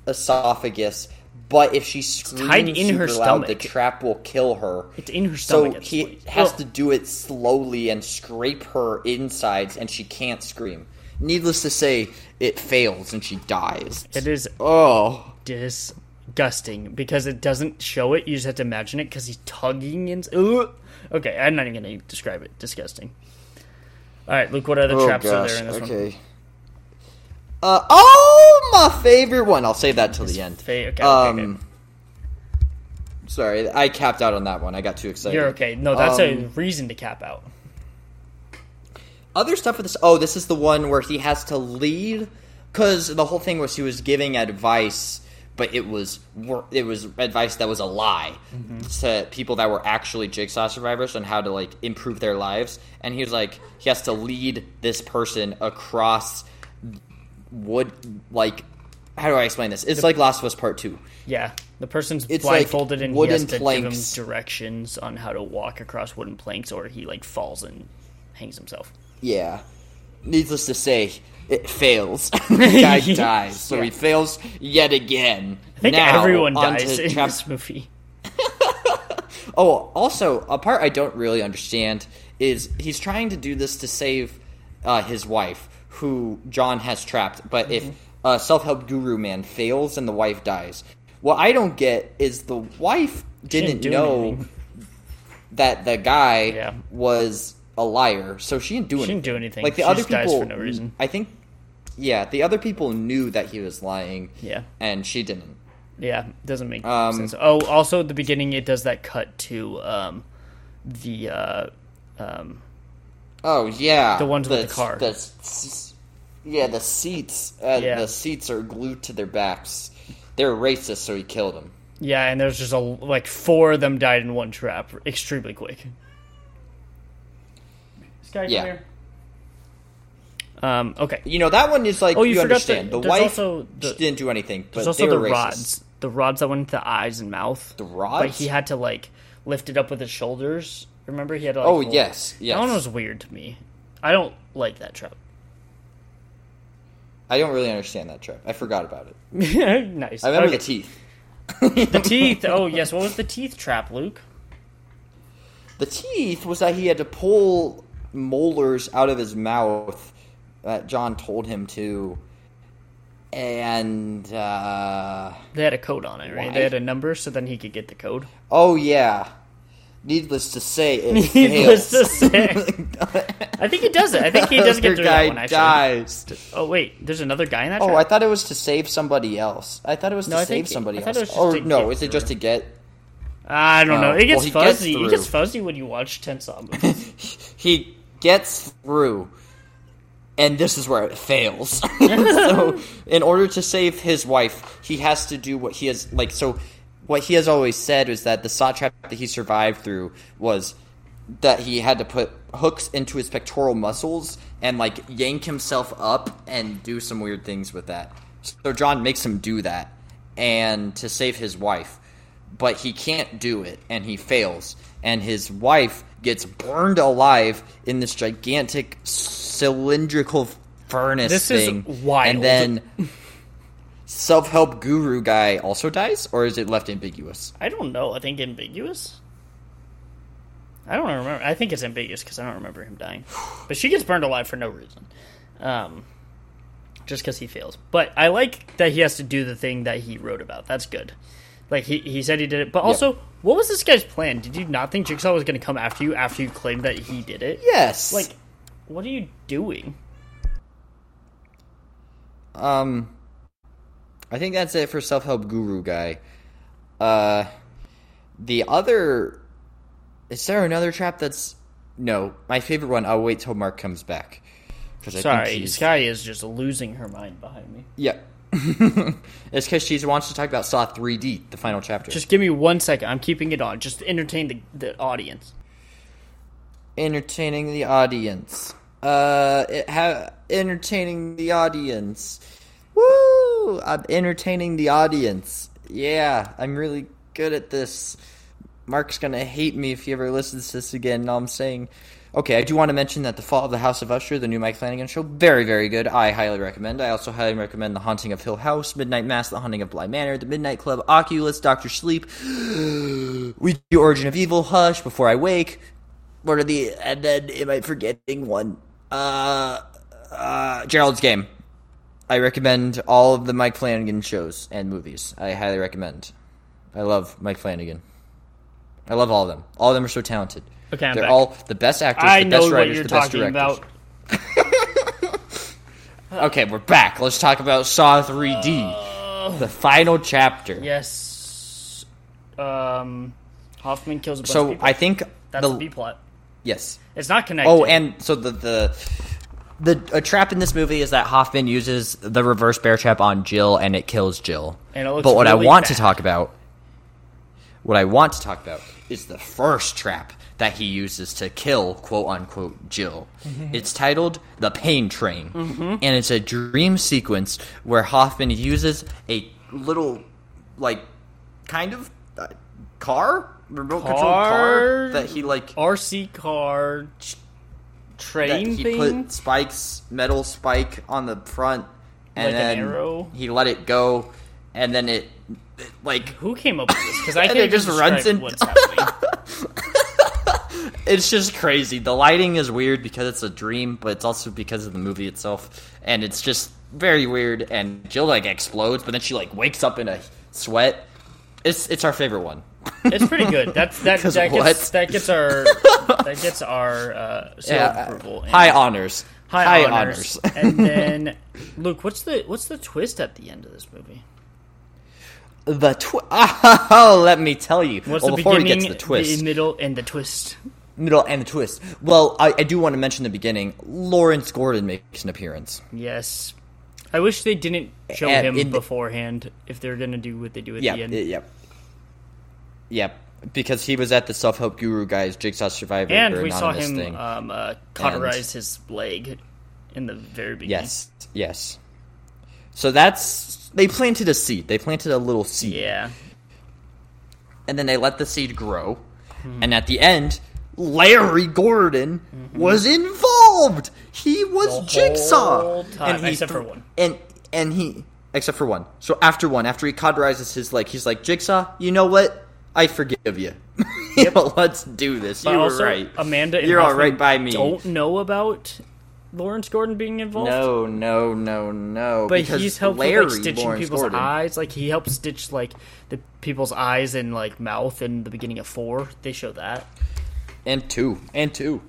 esophagus, but if she screams tied in her super loud, the trap will kill her. it's in her stomach. So he point. has Ugh. to do it slowly and scrape her insides, and she can't scream. Needless to say, it fails and she dies. It is Oh, disgusting because it doesn't show it. You just have to imagine it because he's tugging and. Ugh. Okay, I'm not even going to describe it. Disgusting. All right, Luke. What other oh traps gosh. are there in this one? Uh, oh, my favorite one. I'll save that till the end. Fa- okay, okay, um, okay. sorry, I capped out on that one. I got too excited. You're okay. No, that's a Um, reason to cap out. other stuff with this. Oh, this is the one where he has to lead because the whole thing was he was giving advice, but it was it was advice that was a lie mm-hmm. to people that were actually jigsaw survivors on how to like improve their lives. And he was like, he has to lead this person across wood like. How do I explain this? It's like Last of Us Part Two. Yeah, the person's It's like blindfolded and he has to give him directions on how to walk across wooden planks, or he like falls and hangs himself. Yeah. Needless to say, it fails. the guy dies, so he fails yet again. I think now, everyone dies in chap- this movie. Oh, also, a part I don't really understand is he's trying to do this to save uh, his wife, who John has trapped. But Mm-hmm. if uh, self help guru man fails and the wife dies, what I don't get is the wife didn't didn't know anything. that the guy Yeah. was a liar, so she didn't do anything. She didn't do anything. Like the She other just dies people, for no reason. I think. Yeah, the other people knew that he was lying. Yeah. and she didn't. Yeah, doesn't make Um, sense. Oh, also at the beginning, it does that cut to um, the uh, um, Oh yeah, The ones with the car. the yeah, the seats. Uh, Yeah. The seats are glued to their backs. They're racist, so he killed them. Yeah, and there's just a like four of them died in one trap, extremely quick. Sky, Yeah. here. Um. Okay. You know that one is like Oh, you you forgot understand. the- The, wife also the- didn't do anything, but There's also the racist. rods, the rods that went into the eyes and mouth. The rods, But he had to like lift it up with his shoulders. Remember, he had to. Like, oh hold- yes, yes. That one was weird to me. I don't like that trap. I don't really understand that trap. I forgot about it. nice. I remember Okay. the teeth. The teeth. Oh yes. What was the teeth trap, Luke? The teeth was that he had to pull molars out of his mouth that John told him to, and uh, They had a code on it, right? Why? They had a number, so then he could get the code. oh yeah. Needless to say, it Needless to say, I think he does it. I think he does get through guy that one. Actually. dies. Oh wait, there's another guy in that. Oh, trap? I thought it was to save somebody else. I thought it was No, to I save somebody I else. it Or no, is it just to get? I don't know. Oh, It gets well, he gets fuzzy. it gets fuzzy when you watch Ten movies. He gets through, and this is where it fails. so, in order to save his wife, he has to do what he has like. So, what he has always said is that the saw trap that he survived through was that he had to put hooks into his pectoral muscles and like yank himself up and do some weird things with that. So John makes him do that and to save his wife. But he can't do it and he fails and his wife gets burned alive in this gigantic cylindrical furnace This is thing. wild. And then self-help guru guy also dies or is it left ambiguous? I don't know. I think ambiguous. I don't remember. I think it's ambiguous because I don't remember him dying. But she gets burned alive for no reason, um, just because he fails. But I like that he has to do the thing that he wrote about. That's good. Like he, he said he did it. But also, what was this guy's plan? Did you not think Jigsaw was going to come after you after you claimed that he did it? Yes. Like, what are you doing? Um, I think that's it for self help guru guy. Uh, the other is there another trap that's no my favorite one. I'll wait till Mark comes back Sorry, Sky is just losing her mind behind me. yeah. It's because she wants to talk about Saw 3D, the final chapter. Just give me one second. I'm keeping it on. Just entertain the, the audience. entertaining the audience. Uh, it ha- entertaining the audience. Woo! I'm entertaining the audience. Yeah, I'm really good at this. Mark's gonna hate me if he ever listens to this again. All I'm saying. Okay, I do want to mention that The Fall of the House of Usher, the new Mike Flanagan show, very, very good. I highly recommend. I also highly recommend The Haunting of Hill House, Midnight Mass, The Haunting of Bly Manor, The Midnight Club, Oculus, Doctor Sleep, We Do Origin of Evil, Hush, Before I Wake, what are the and then am I forgetting one? Uh uh Gerald's Game. I recommend all of the Mike Flanagan shows and movies. I highly recommend. I love Mike Flanagan. I love all of them. All of them are so talented. Okay, I'm They're back. all the best actors, I the know best what writers, you're the best talking directors. about. Okay, we're back. Let's talk about Saw 3D. the final chapter. Yes. Um, Hoffman kills a bunch of So people. I think That's the, the B plot. yes. It's not connected. Oh, and so the the the a trap in this movie is that Hoffman uses the reverse bear trap on Jill, and it kills Jill. And it looks but what really I want to bad. talk about, what I want to talk about, is the first trap that he uses to kill quote unquote Jill. Mm-hmm. It's titled the Pain Train, and it's a dream sequence where Hoffman uses a little like kind of uh, car remote control car Car? that he like RC car ch- that train he thing. put spikes, metal spike on the front, and Like an then arrow? he let it go, and then it, it, like Who came up with this? Because I can't it just runs in- what's happening. It's just crazy. The lighting is weird because it's a dream, but it's also because of the movie itself, and it's just very weird. And Jill like explodes, but then she like wakes up in a sweat. It's it's our favorite one. It's pretty good. That's that. That gets that gets our that gets our uh, Yeah, approval. And high honors. high, honors. and then Luke, what's the what's the twist at the end of this movie? the twi- oh, let me tell you. What's well, the before beginning, he gets the twist, the middle, and the twist? Middle, and the twist. Well, I, I do want to mention the beginning. Lawrence Gordon makes an appearance. Yes. I wish they didn't show And him in the- beforehand if they're gonna do what they do at Yeah, the end. yep, yep. Because he was at the self help guru guys, Jigsaw Survivor, and we saw him thing. um, uh, cauterize his leg in the very beginning. yes, yes. So that's they planted a seed. They planted a little seed. Yeah. and then they let the seed grow. And at the end, Larry Gordon mm-hmm. was involved. He was The Jigsaw, whole time, and he except for one. And and he except for one. So after one, after he cauterizes his leg, he's like, Jigsaw, you know what? I forgive you. you know, let's do this. But you also, were right. Amanda and You're all right by me. Don't know about Lawrence Gordon being involved. No, no, no, no. But because he's helped Larry, with like stitching Lawrence people's Gordon, eyes. Like he helped stitch like the people's eyes and like mouth in the beginning of four. They show that and two, and two.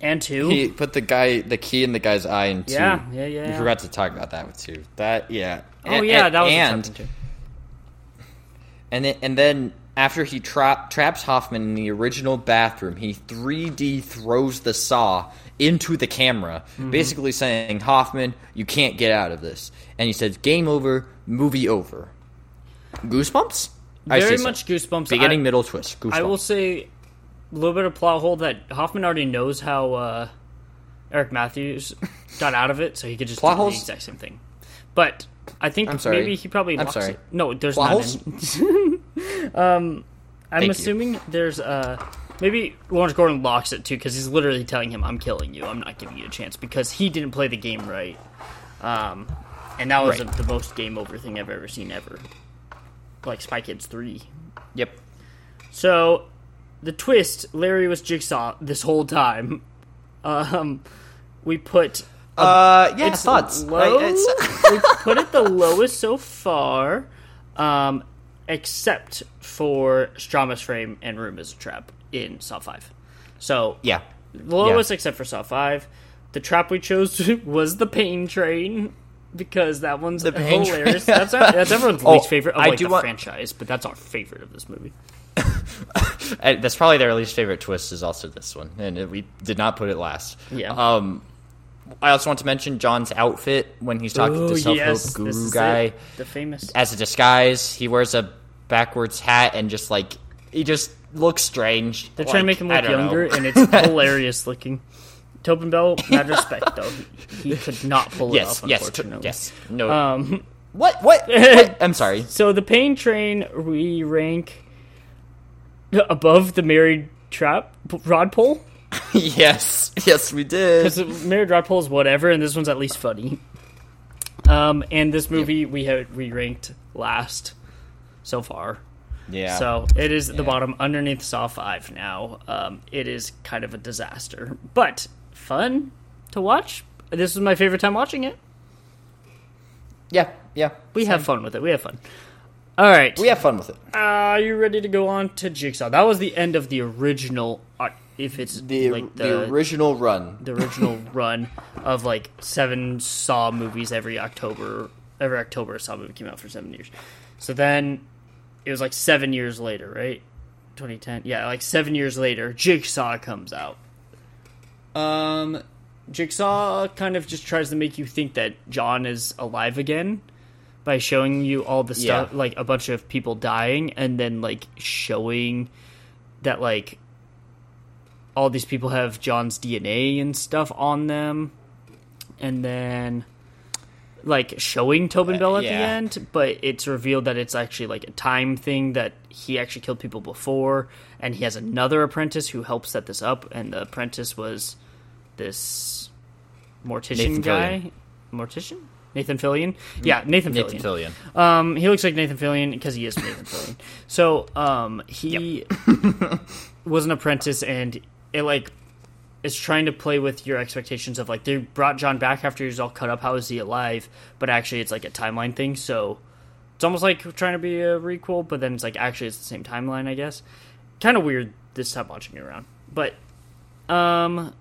and two. He put the guy, the key in the guy's eye, and two. Yeah, yeah, yeah, We yeah. forgot to talk about that with two. That, yeah. oh And- yeah, that was and and then, and then after he tra- traps Hoffman in the original bathroom, he 3D throws the saw into the camera, Mm-hmm. basically saying, "Hoffman, you can't get out of this." And he says, "Game over, movie over." Goosebumps. I Very say so. much goosebumps. Beginning, I, middle, twist. Goosebumps. I will say little bit of plot hole that Hoffman already knows how uh, Eric Matthews got out of it, so he could just Plot do holes? the exact same thing. But I think maybe he probably I'm sorry. it. No, there's Plot um, I'm Thank you. assuming there's uh maybe Lawrence Gordon locks it too because he's literally telling him, "I'm killing you. I'm not giving you a chance," because he didn't play the game right. Um, and that was Right. the most game over thing I've ever seen ever. Like Spy Kids three. Yep. So, the twist: Larry was Jigsaw this whole time. Um, we put Uh, yeah. it's thoughts. low. I- it's- we put it the lowest so far, um, except for Strahm's frame and Room is a Trap in Saw Five. So yeah. the lowest except for Saw Five. The trap we chose was the Pain Train because that one's The hilarious. That's our, that's everyone's Oh, least favorite of I do the want- franchise, but that's our favorite of this movie. That's probably their least favorite twist is also this one, and we did not put it last. Yeah. Um, I also want to mention John's outfit when he's talking to Oh, the self help yes, guru guy it. the famous. as a disguise. He wears a backwards hat and just like he just looks strange. They're trying to make him look don't know. younger, and it's hilarious looking. Tobin Bell, mad respect though. He, he could not pull it off. yes, t- Unfortunately. yes. No. Um, what? What? what? I'm sorry. so the Pain Train we rank above the Married Trap Rod Pole yes, yes, we did. because Married Rod Pole is whatever, and this one's at least funny. Um, and this movie we had we ranked last so far. Yeah. So it is at the bottom underneath Saw 5 now. Um, it is kind of a disaster, but fun to watch. This was my favorite time watching it. yeah, yeah. We have fun with it. We have fun. All right. we have fun with it. Are you ready to go on to Jigsaw? That was the end of the original. Uh, if it's The like the, the original run. the original run of like seven Saw movies every October. Every October, a Saw movie came out for seven years. So then it was like seven years later, right? 2010. Yeah, like seven years later, Jigsaw comes out. Um, Jigsaw kind of just tries to make you think that John is alive again by showing you all the stuff, Yeah. like a bunch of people dying, and then like showing that like all these people have John's DNA and stuff on them, and then like showing Tobin uh, Bell at the end, but it's revealed that it's actually like a time thing that he actually killed people before, and he has another apprentice who helps set this up, and the apprentice was this mortician Nathan guy, mortician. Nathan Fillion, yeah, Nathan, Nathan Fillion. Fillion. Um, he looks like Nathan Fillion because he is Nathan Fillion. So, um, he was an apprentice, and it like is trying to play with your expectations of like they brought John back after he was all cut up. How is he alive? But actually, it's like a timeline thing. So it's almost like trying to be a requel, but then it's like actually it's the same timeline. I guess kind of weird this time watching it around, but um.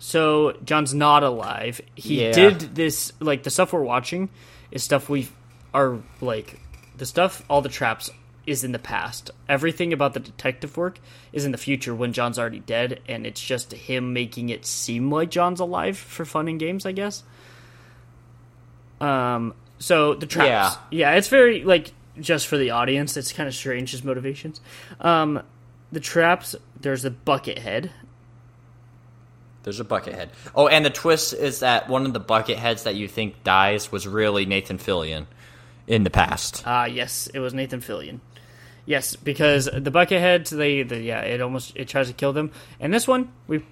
So John's not alive. He Yeah. did this like the stuff we're watching is stuff we are like the stuff all the traps is in the past. Everything about the detective work is in the future when John's already dead, and it's just him making it seem like John's alive for fun and games, I guess. Um. So the traps, yeah, it's very like just for the audience. It's kind of strange his motivations. Um, the traps. There's a bucket head. There's a bucket head. Oh, and the twist is that one of the bucket heads that you think dies was really Nathan Fillion in the past. Ah, yes, it was Nathan Fillion. Yes, because the bucketheads, they, the yeah, it almost it tries to kill them. And this one, we,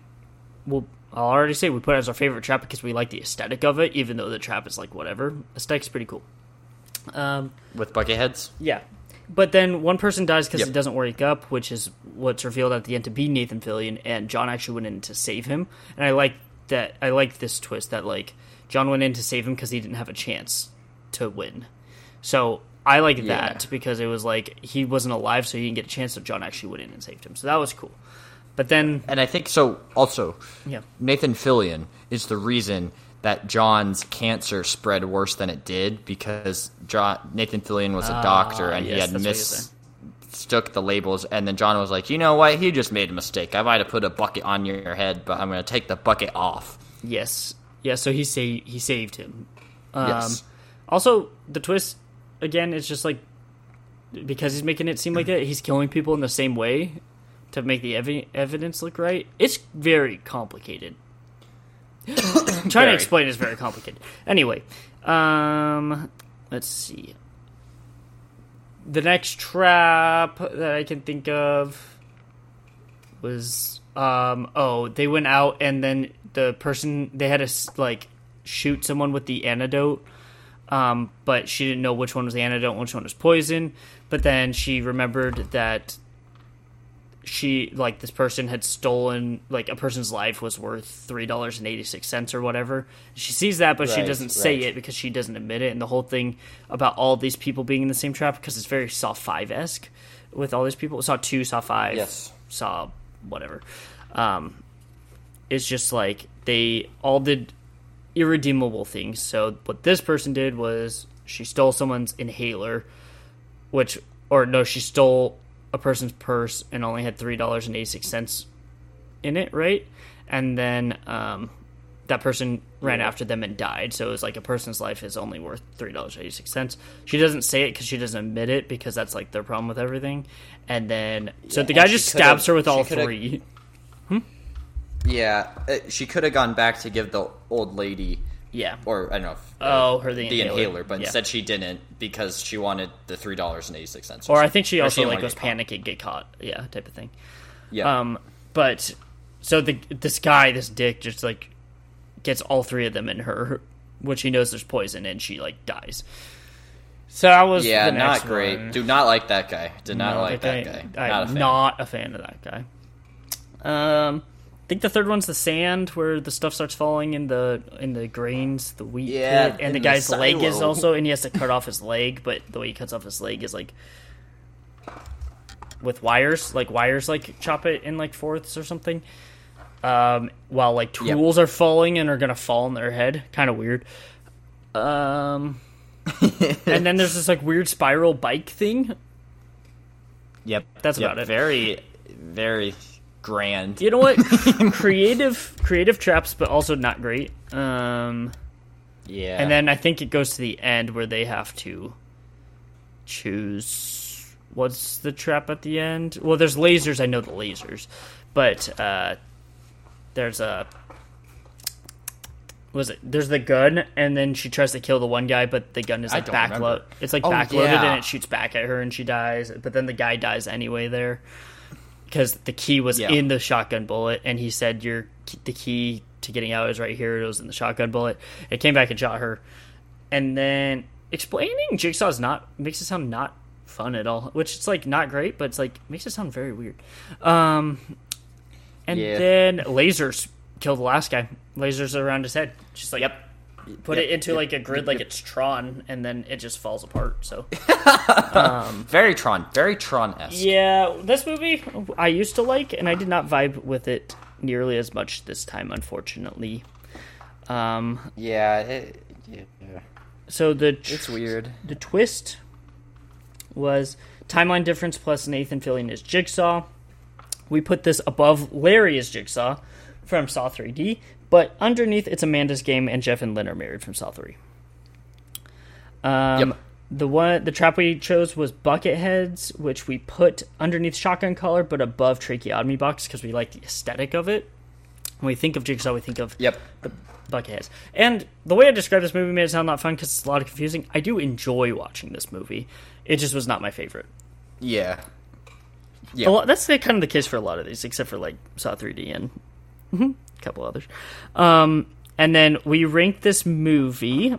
well, I'll already say we put it as our favorite trap because we like the aesthetic of it, even though the trap is like whatever. Aesthetic's pretty cool. Um, With bucket heads? yeah, but then one person dies because Yep. he doesn't wake up, which is what's revealed at the end to be Nathan Fillion, and John actually went in to save him. And I like that. I like this twist that like John went in to save him because he didn't have a chance to win. So I like Yeah. that because it was like he wasn't alive, so he didn't get a chance. So John actually went in and saved him. So that was cool. But then, And I think so also yeah, Nathan Fillion is the reason that John's cancer spread worse than it did because John Nathan Fillion was a doctor and Ah, yes, he had that's what you're mistook the labels and then John was like, "You know what? He just made a mistake. I might have put a bucket on your head, but I'm going to take the bucket off." yes, yeah. So he sa- he saved him. Um, Yes. Also, the twist again is just like because he's making it seem like it, he's killing people in the same way to make the evi- evidence look right. It's very complicated. trying to explain is very complicated. Anyway, um, let's see. The next trap that I can think of was um oh they went out and then the person they had to like shoot someone with the antidote um but she didn't know which one was the antidote and which one was poison but then she remembered that she like this person had stolen like a person's life was worth three dollars and eighty six cents or whatever. She sees that, but she doesn't say right. it because she doesn't admit it. And the whole thing about all these people being in the same trap because it's very Saw Five esque with all these people. Saw two, Saw five, Yes. Saw whatever. Um, it's just like they all did irredeemable things. So what this person did was she stole someone's inhaler, which or no, she stole a person's purse and only had three dollars and eighty six cents in it, right? And then um, that person ran after them and died. So it was like a person's life is only worth three dollars eighty six cents. She doesn't say it because she doesn't admit it because that's like their problem with everything. And then so the guy just stabs her with all three. Yeah, uh, she could have gone back to give the old lady Yeah. or I don't know. If, Oh, her the the inhaler. inhaler, but Yeah. instead she didn't because she wanted the three dollars and eighty six cents. Or I think she also didn't like was panicking, get caught, yeah, type of thing. Yeah, Um, but so the this guy, this dick, just like gets all three of them in her, which he knows there's poison, and she like dies. So that was yeah, the not next great. one. Do not like that guy. Did not No, like that guy. I'm Not a fan. not a fan of that guy. Um, I think the third one's the sand, where the stuff starts falling in the in the grains, the wheat Yeah, pit, and the in the guy's leg is also, and he has to cut off his leg, but the way he cuts off his leg is like with wires, like wires, like chop it in like fourths or something. Um, while like Yep. tools are falling and are gonna fall on their head, kind of weird. Um, and then there's this like weird spiral bike thing. Yep, That's yep, about it. Very, very grand. You know what? creative, creative traps, but also not great. Um, Yeah, and then I think it goes to the end where they have to choose what's the trap at the end. Well, there's lasers. I know the lasers, but uh, there's a was it? There's the gun, and then she tries to kill the one guy, but the gun is like don't backload. It's like Oh, backloaded, yeah. and it shoots back at her, and she dies. But then the guy dies anyway there because the key was Yeah. in the shotgun bullet, and he said your the key to getting out is right here. It was in the shotgun bullet. It came back and shot her, and then explaining Jigsaw is not makes it sound not fun at all. Which it's like not great, but it's like makes it sound very weird. Um, and Yeah. then lasers kill the last guy. Lasers around his head, just like Yep. Put Yep, it into yep, like a grid yep, like yep. it's Tron, and then it just falls apart. So very Tron, very Tron esque. yeah, this movie I used to like, and I did not vibe with it nearly as much this time, unfortunately. Um, Yeah, it, yeah, so the tr- it's weird. the twist was Timeline difference plus Nathan Fillion is Jigsaw. We put this above Larry as Jigsaw from Saw 3D, but underneath it's Amanda's Game and Jeff and Lynn are married from Saw 3. Um, Yep. The one the trap we chose was bucket heads, which we put underneath shotgun collar, but above tracheotomy box because we like the aesthetic of it. When we think of Jigsaw, we think of Yep. the bucket heads. And the way I described this movie made it sound not fun because it's a lot of confusing. I do enjoy watching this movie. It just was not my favorite. Yeah. Yeah. lot, that's the, kind of the case for a lot of these, except for like Saw 3D and mhm, a couple others. Um, and then we ranked this movie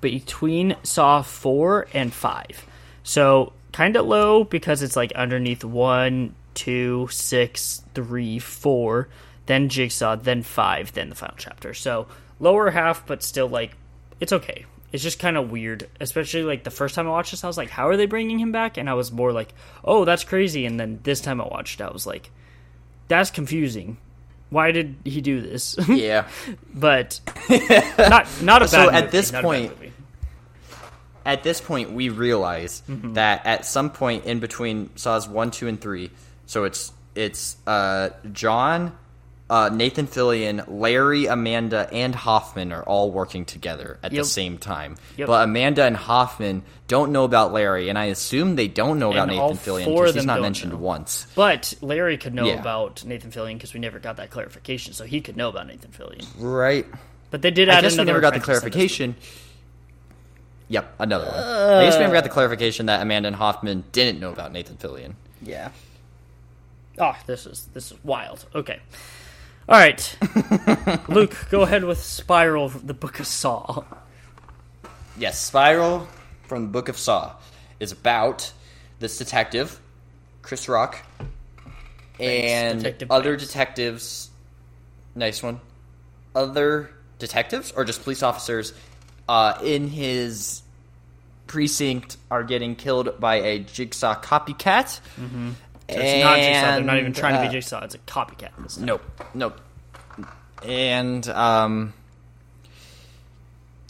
between Saw 4 and 5. So kind of low because it's like underneath 1, 2, 6, 3, 4, then Jigsaw, then 5, then the final chapter. So lower half, but still like it's okay. It's just kind of weird, especially like the first time I watched this, I was like, "How are they bringing him back?" And I was more like, "Oh, that's crazy." And then this time I watched, it, I was like, "That's confusing. Why did he do this?" Yeah. but not not a bad. So at movie, this not a bad point- At this point, we realize Mm-hmm. that at some point in between Saws one, two, and three, so it's it's uh, John, uh, Nathan Fillion, Larry, Amanda, and Hoffman are all working together at Yep. the same time. Yep. But Amanda and Hoffman don't know about Larry, and I assume they don't know about And all Nathan Fillion four because of he's them not mentioned know. once. But Larry could know Yeah. about Nathan Fillion because we never got that clarification, so he could know about Nathan Fillion. Right. But they did I guess we never got the apprentice in this clarification. Yep, another one. I guess we never got the clarification that Amanda and Hoffman didn't know about Nathan Fillion. Yeah. Oh, this is this is wild. Okay. All right. Luke, go ahead with Spiral, the Book of Saw. Yes, Spiral from the Book of Saw is about this detective, Chris Rock, and Detective other Banks. detectives. Nice one. Other detectives or just police officers uh, in his precinct are getting killed by a jigsaw copycat. So it's not Jigsaw. They're not even trying to uh, be Jigsaw. It's a copycat. this. Nope. Nope. And um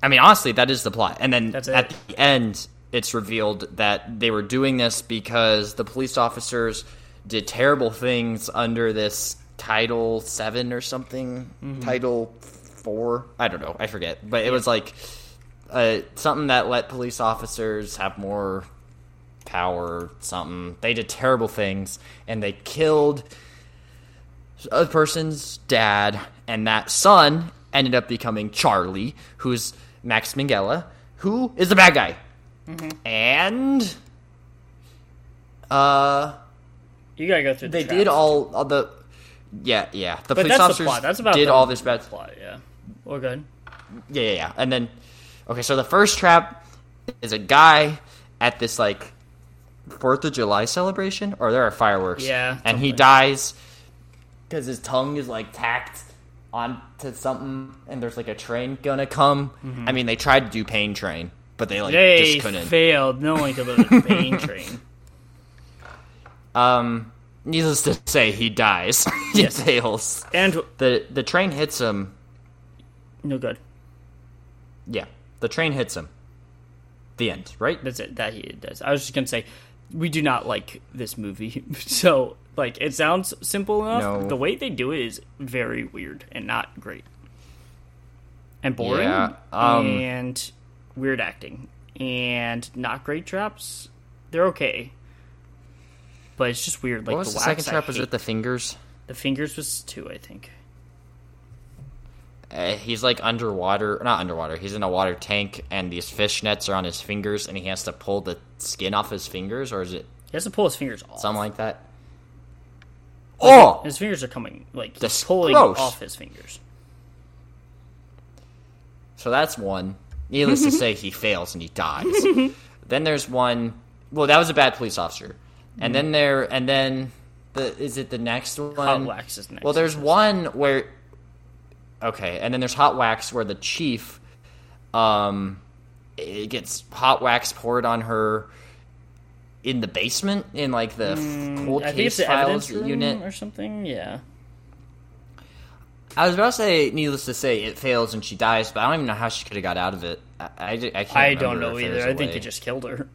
I mean honestly that is the plot. And then at the end it's revealed that they were doing this because the police officers did terrible things under this title 7 or something, Mm-hmm. title 4, I don't know, I forget. But it was like uh, something that let police officers have more power, something. They did terrible things and they killed a person's dad, and that son ended up becoming Charlie, who's Max Minghella, who is the bad guy. And uh, You gotta go through. The they did all, all the yeah yeah the But police the officers plot. That's about did the all this bad plot. Yeah. We're good. yeah, yeah, yeah. And then, okay, so the first trap is a guy at this like Fourth of July celebration, or there are fireworks. Yeah, and he dies because his tongue is like tacked onto something, and there's like a train gonna come. I mean, they tried to do Pain Train, but they like They just couldn't. failed. No one could live in a pain train. um, needless to say, he dies. he Yes. fails. And the The train hits him. no good. Yeah, the train hits him. The end, right? That's it. That he does. I was just gonna say, we do not like this movie. so like, it sounds simple enough. No. The way they do it is very weird and not great, and boring, Yeah, um, and weird acting, and not great traps. They're okay, but it's just weird. Like what was the, the, second wax, I trap? Was hate. it the fingers? the fingers was two, I think. Uh, he's like underwater, not underwater. He's in a water tank, and these fish nets are on his fingers, and he has to pull the skin off his fingers, or is it He has to pull his fingers off. something like that? Oh, His fingers are coming like he's That's pulling gross. off his fingers. so that's one. Needless to say, he fails and he dies. then there's one. Well, that was a bad police officer, and then there, and then the is it the next one? Hot wax is next. Well, there's one where. Okay, and then there's hot wax where the chief, um, it gets hot wax poured on her in the basement in like the f cold Mm, I case files unit. or something. Yeah. I was about to say, needless to say, it fails and she dies, but I don't even know how she could have got out of it. I, I, I can't. I don't know either. I think they just killed her.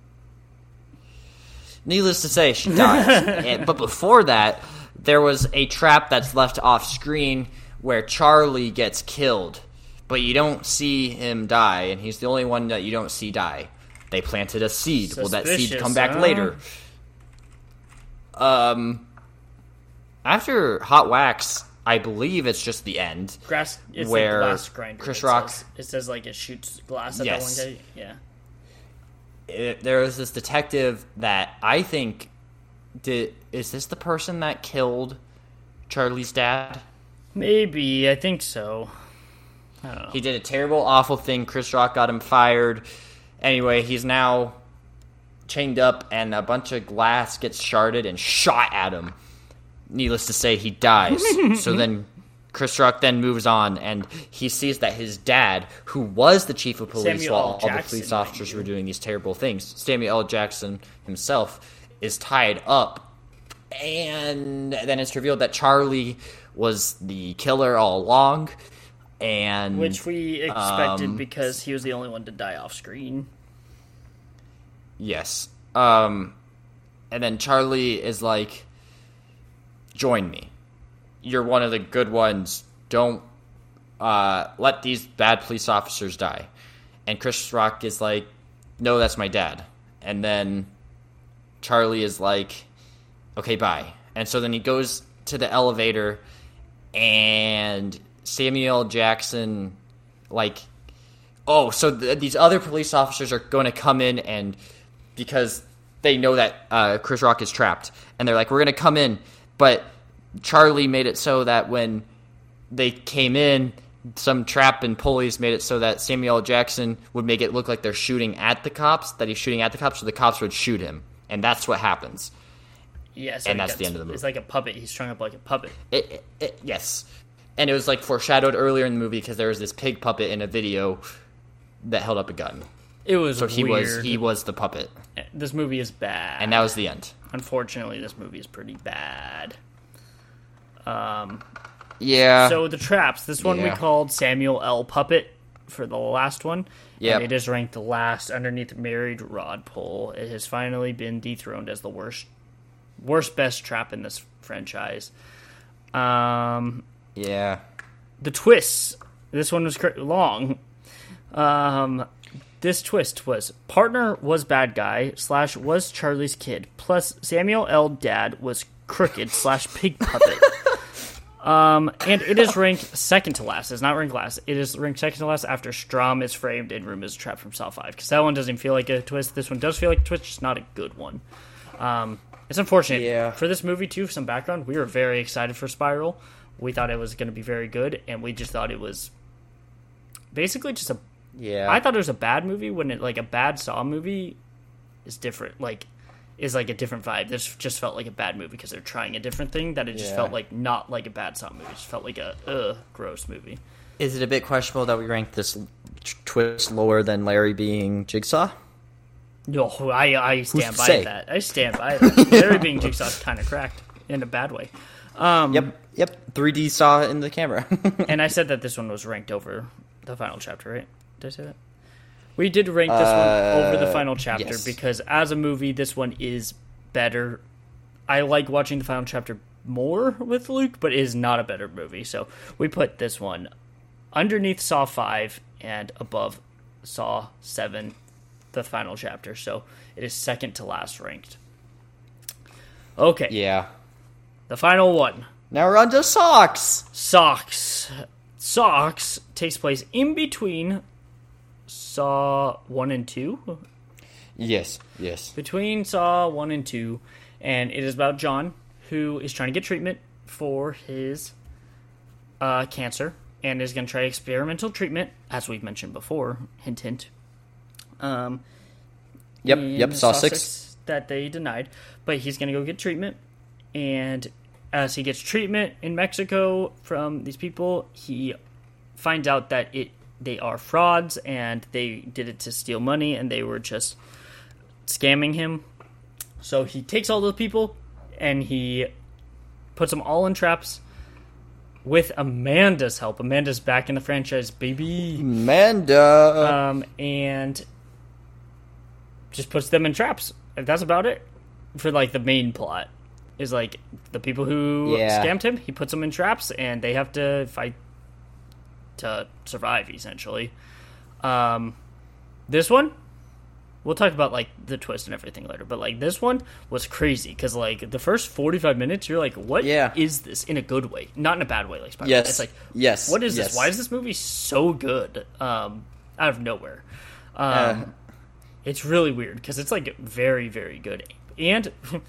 Needless to say, she dies. And- but before that, there was a trap that's left off screen where Charlie gets killed, but you don't see him die, and he's the only one that you don't see die. They planted a seed. Will that seed come back huh? later? Um, after Hot Wax, I believe it's just the end. Grass. It's Where like glass grinder. Chris it Rock- Says. It says like it shoots glass at Yes. that one guy. Yeah. it, there was this detective that I think did. Is this the person that killed Charlie's dad? Maybe I think so. I. He did a terrible, awful thing. Chris Rock got him fired. Anyway, he's now chained up, and a bunch of glass gets sharded and shot at him. Needless to say, he dies. so then. Chris Rock then moves on, and he sees that his dad, who was the chief of police Samuel while L. all the police officers were doing these terrible things, Samuel L. Jackson himself is tied up and then it's revealed that Charlie was the killer all along, and Which we expected um, because he was the only one to die off screen. yes, um, and then Charlie is like, "Join me. You're one of the good ones. Don't uh, let these bad police officers die." And Chris Rock is like, "No, that's my dad." And then Charlie is like, okay, bye. And so then he goes to the elevator, and Samuel. Jackson, like, oh, so th- these other police officers are going to come in and because they know that uh, Chris Rock is trapped, and they're like, we're going to come in, but Charlie made it so that when they came in, some trap and pulleys made it so that Samuel. Jackson would make it look like they're shooting at the cops, that he's shooting at the cops, so the cops would shoot him. And that's what happens. Yeah, And that's the end of the movie. It's like a puppet. He's strung up like a puppet. It, it, it- yes. And it was like foreshadowed earlier in the movie because there was this pig puppet in a video that held up a gun. It was So he weird. was he was the puppet, This movie is bad. and that was the end. Unfortunately, this movie is pretty bad. Um, Yeah. so the traps. This one we called Samuel L. Puppet for the last one. Yeah. It is ranked last underneath Married Rod Pole. It has finally been dethroned as the worst, worst best trap in this franchise. Um, yeah. the twists. This one was cr- long. Um, this twist was partner was bad guy slash was Charlie's kid plus Samuel L. Dad was crooked slash pig puppet. Um, and it is ranked second to last. It's not ranked last. It is ranked second to last after Strahm is framed and Room is trapped from Saw Five because that one doesn't feel like a twist. This one does feel like a twist, just not a good one. Um, it's unfortunate. Yeah. For this movie too, some background. We were very excited for Spiral. We thought it was going to be very good, and we just thought it was basically just a. Yeah. I thought it was a bad movie when it like a bad Saw movie is different. Like is like a different vibe. This just felt like a bad movie because they're trying a different thing. That it just Yeah. felt like not like a bad Saw movie. It just felt like a uh gross movie. Is it a bit questionable that we ranked this twist lower than Larry being Jigsaw? No, I I stand by say? that. I stand by that. Larry being Jigsaw's kind of cracked in a bad way. Um, Yep. Yep. 3D saw in the camera. And I said that this one was ranked over the final chapter, right? Did I say that? We did rank this one over the Uh, final chapter yes. because as a movie, this one is better. I like watching the final chapter more with Luke, but it is not a better movie. So we put this one underneath Saw 5 and above Saw 7, the final chapter. So it is second to last ranked. Okay, yeah. the final one. Now we're on to Saw X. Socks. Saw X takes place in between Saw 1 and 2. Yes. Yes. Between Saw 1 and 2. And it is about John, who is trying to get treatment for his uh, cancer and is going to try experimental treatment, as we've mentioned before. Hint, hint. Um, Yep. Yep. Saw six. that they denied, but he's going to go get treatment. And as he gets treatment in Mexico from these people, he finds out that it they are frauds and they did it to steal money and they were just scamming him. So he takes all those people and he puts them all in traps with Amanda's help. Amanda's back in the franchise, baby Amanda. um, and just puts them in traps. That's about it. for like the main plot is like the people who Yeah. scammed him. He puts them in traps, and they have to fight to survive. Essentially, um, this one we'll talk about like the twist and everything later. But like this one was crazy because like the first forty five minutes, you're like, what is Yeah. is this in a good way, not in a bad way. Like Spider-Man. Yes. it's like Yes. what is Yes. this? Why is this movie so good? Um, out of nowhere. Um, Uh, it's really weird because it's like very very good. And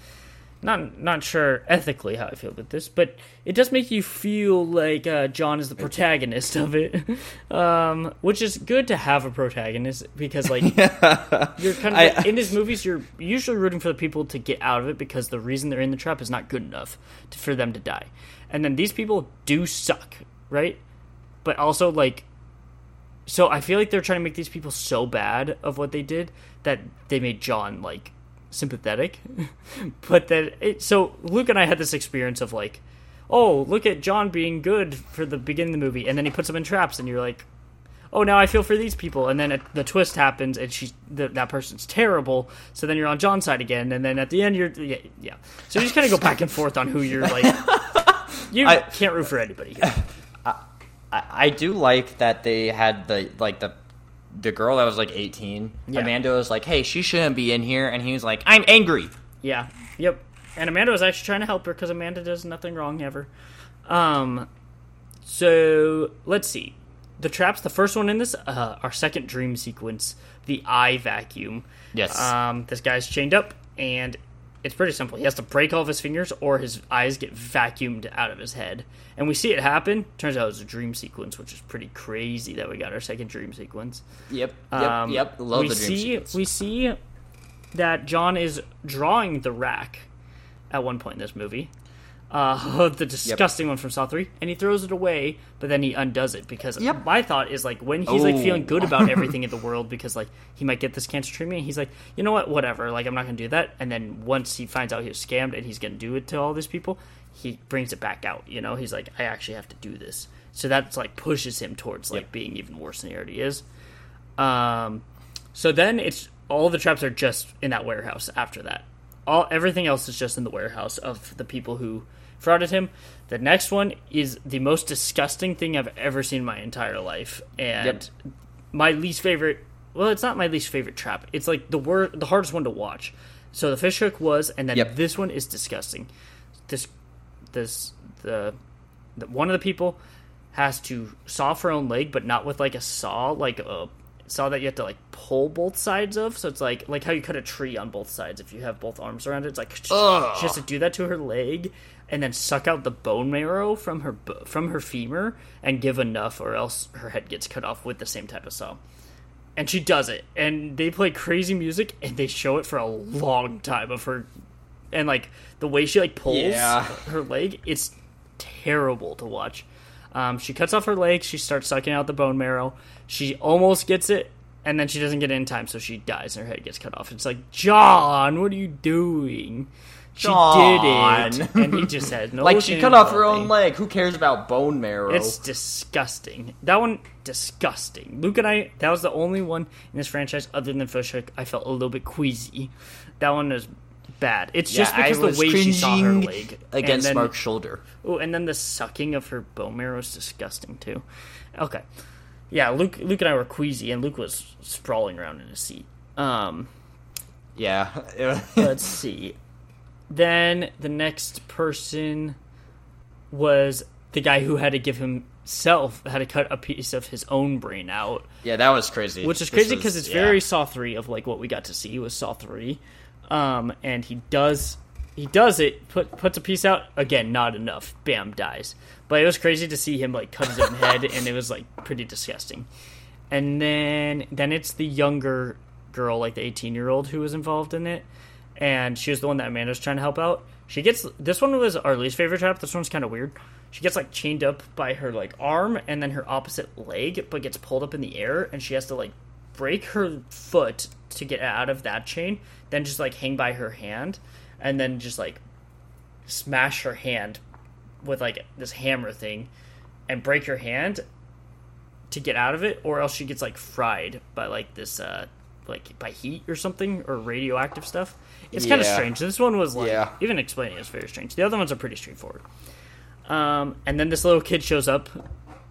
not not sure ethically how I feel about this, but it does make you feel like uh, John is the protagonist of it, um, which is good to have a protagonist because like you're kind of I- in his movies you're usually rooting for the people to get out of it because the reason they're in the trap is not good enough to, for them to die, and then these people do suck, right? But also like so I feel like they're trying to make these people so bad of what they did that they made John like sympathetic. but that it, so Luke and I had this experience of like, oh, look at John being good for the beginning of the movie, and then he puts them in traps, and you're like, oh, now I feel for these people, and then it, the twist happens, and she's the, that person's terrible. So then you're on John's side again, and then at the end you're yeah, yeah. So you just kind of go back and forth on who you're like. You I- can't root for anybody. Here. I, I do like that they had the like the the girl that was like 18 Yeah. amanda was like hey she shouldn't be in here and he was like i'm angry Yeah. Yep. And Amanda was actually trying to help her because Amanda does nothing wrong ever. Um. So let's see. The traps. The first one in this, uh, our second dream sequence, the eye vacuum. Yes. Um. This guy's chained up, and it's pretty simple. He has to break all of his fingers, or his eyes get vacuumed out of his head. And we see it happen. Turns out it was a dream sequence, which is pretty crazy that we got our second dream sequence. yep yep Um, yep love we the dream see sequence. we see that John is drawing the rack at one point in this movie. Uh, the disgusting one from Saw Three, and he throws it away, but then he undoes it because Yep. my thought is like when he's like Oh. feeling good about everything in the world because like he might get this cancer treatment, he's like, you know what, whatever, like I'm not gonna do that. And then once he finds out he was scammed and he's gonna do it to all these people, he brings it back out. You know, he's like, I actually have to do this. So that's like pushes him towards like being even worse than he already is. Um, so then it's all the traps are just in that warehouse. After that, all everything else is just in the warehouse of the people who frauded him. The next one is the most disgusting thing I've ever seen in my entire life, and Yep. my least favorite. Well, it's not my least favorite trap. It's like the wor- the hardest one to watch. So the fish hook was, and then Yep. this one is disgusting. This, this, the, the one of the people has to saw off her own leg, but not with like a saw, like a saw that you have to like pull both sides of. So it's like like how you cut a tree on both sides if you have both arms around it. It's like she has to do that to her leg and then suck out the bone marrow from her from her femur and give enough, or else her head gets cut off with the same type of saw. And she does it, and they play crazy music, and they show it for a long time of her, and like the way she like pulls Yeah. her leg, it's terrible to watch. Um, she cuts off her leg. She starts sucking out the bone marrow. She almost gets it, and then she doesn't get it in time, so she dies, and her head gets cut off. It's like John, what are you doing? She John. did it, and he just had no. like she cut off her own leg who cares about bone marrow It's disgusting. That one, disgusting. Luke and I, that was the only one in this franchise other than Fish Hook. I felt a little bit queasy. That one was bad. It's yeah, just because the way she saw her leg against then, mark's shoulder Oh, and then the sucking of her bone marrow is disgusting too. Okay, yeah. Luke, Luke and I were queasy, and Luke was sprawling around in his seat. Um, yeah let's see. Then the next person was the guy who had to give himself had to cut a piece of his own brain out, yeah that was crazy. Which is crazy because it's yeah. very Saw three of like what we got to see was Saw three, um, and he does he does it put puts a piece out again not enough. Bam dies. But it was crazy to see him like cut his own head and it was like pretty disgusting. And then then it's the younger girl like the 18 year old who was involved in it and she was the one that amanda's trying to help out. She gets this one was our least favorite trap. This one's kind of weird. She gets like chained up by her like arm and then her opposite leg but gets pulled up in the air and she has to like break her foot to get out of that chain then just like hang by her hand and then just like smash her hand with like this hammer thing and break her hand to get out of it or else she gets like fried by like this uh like by heat or something or radioactive stuff. It's kind of strange. This one was like Yeah. even explaining it is very strange. The other ones are pretty straightforward. Um, and then this little kid shows up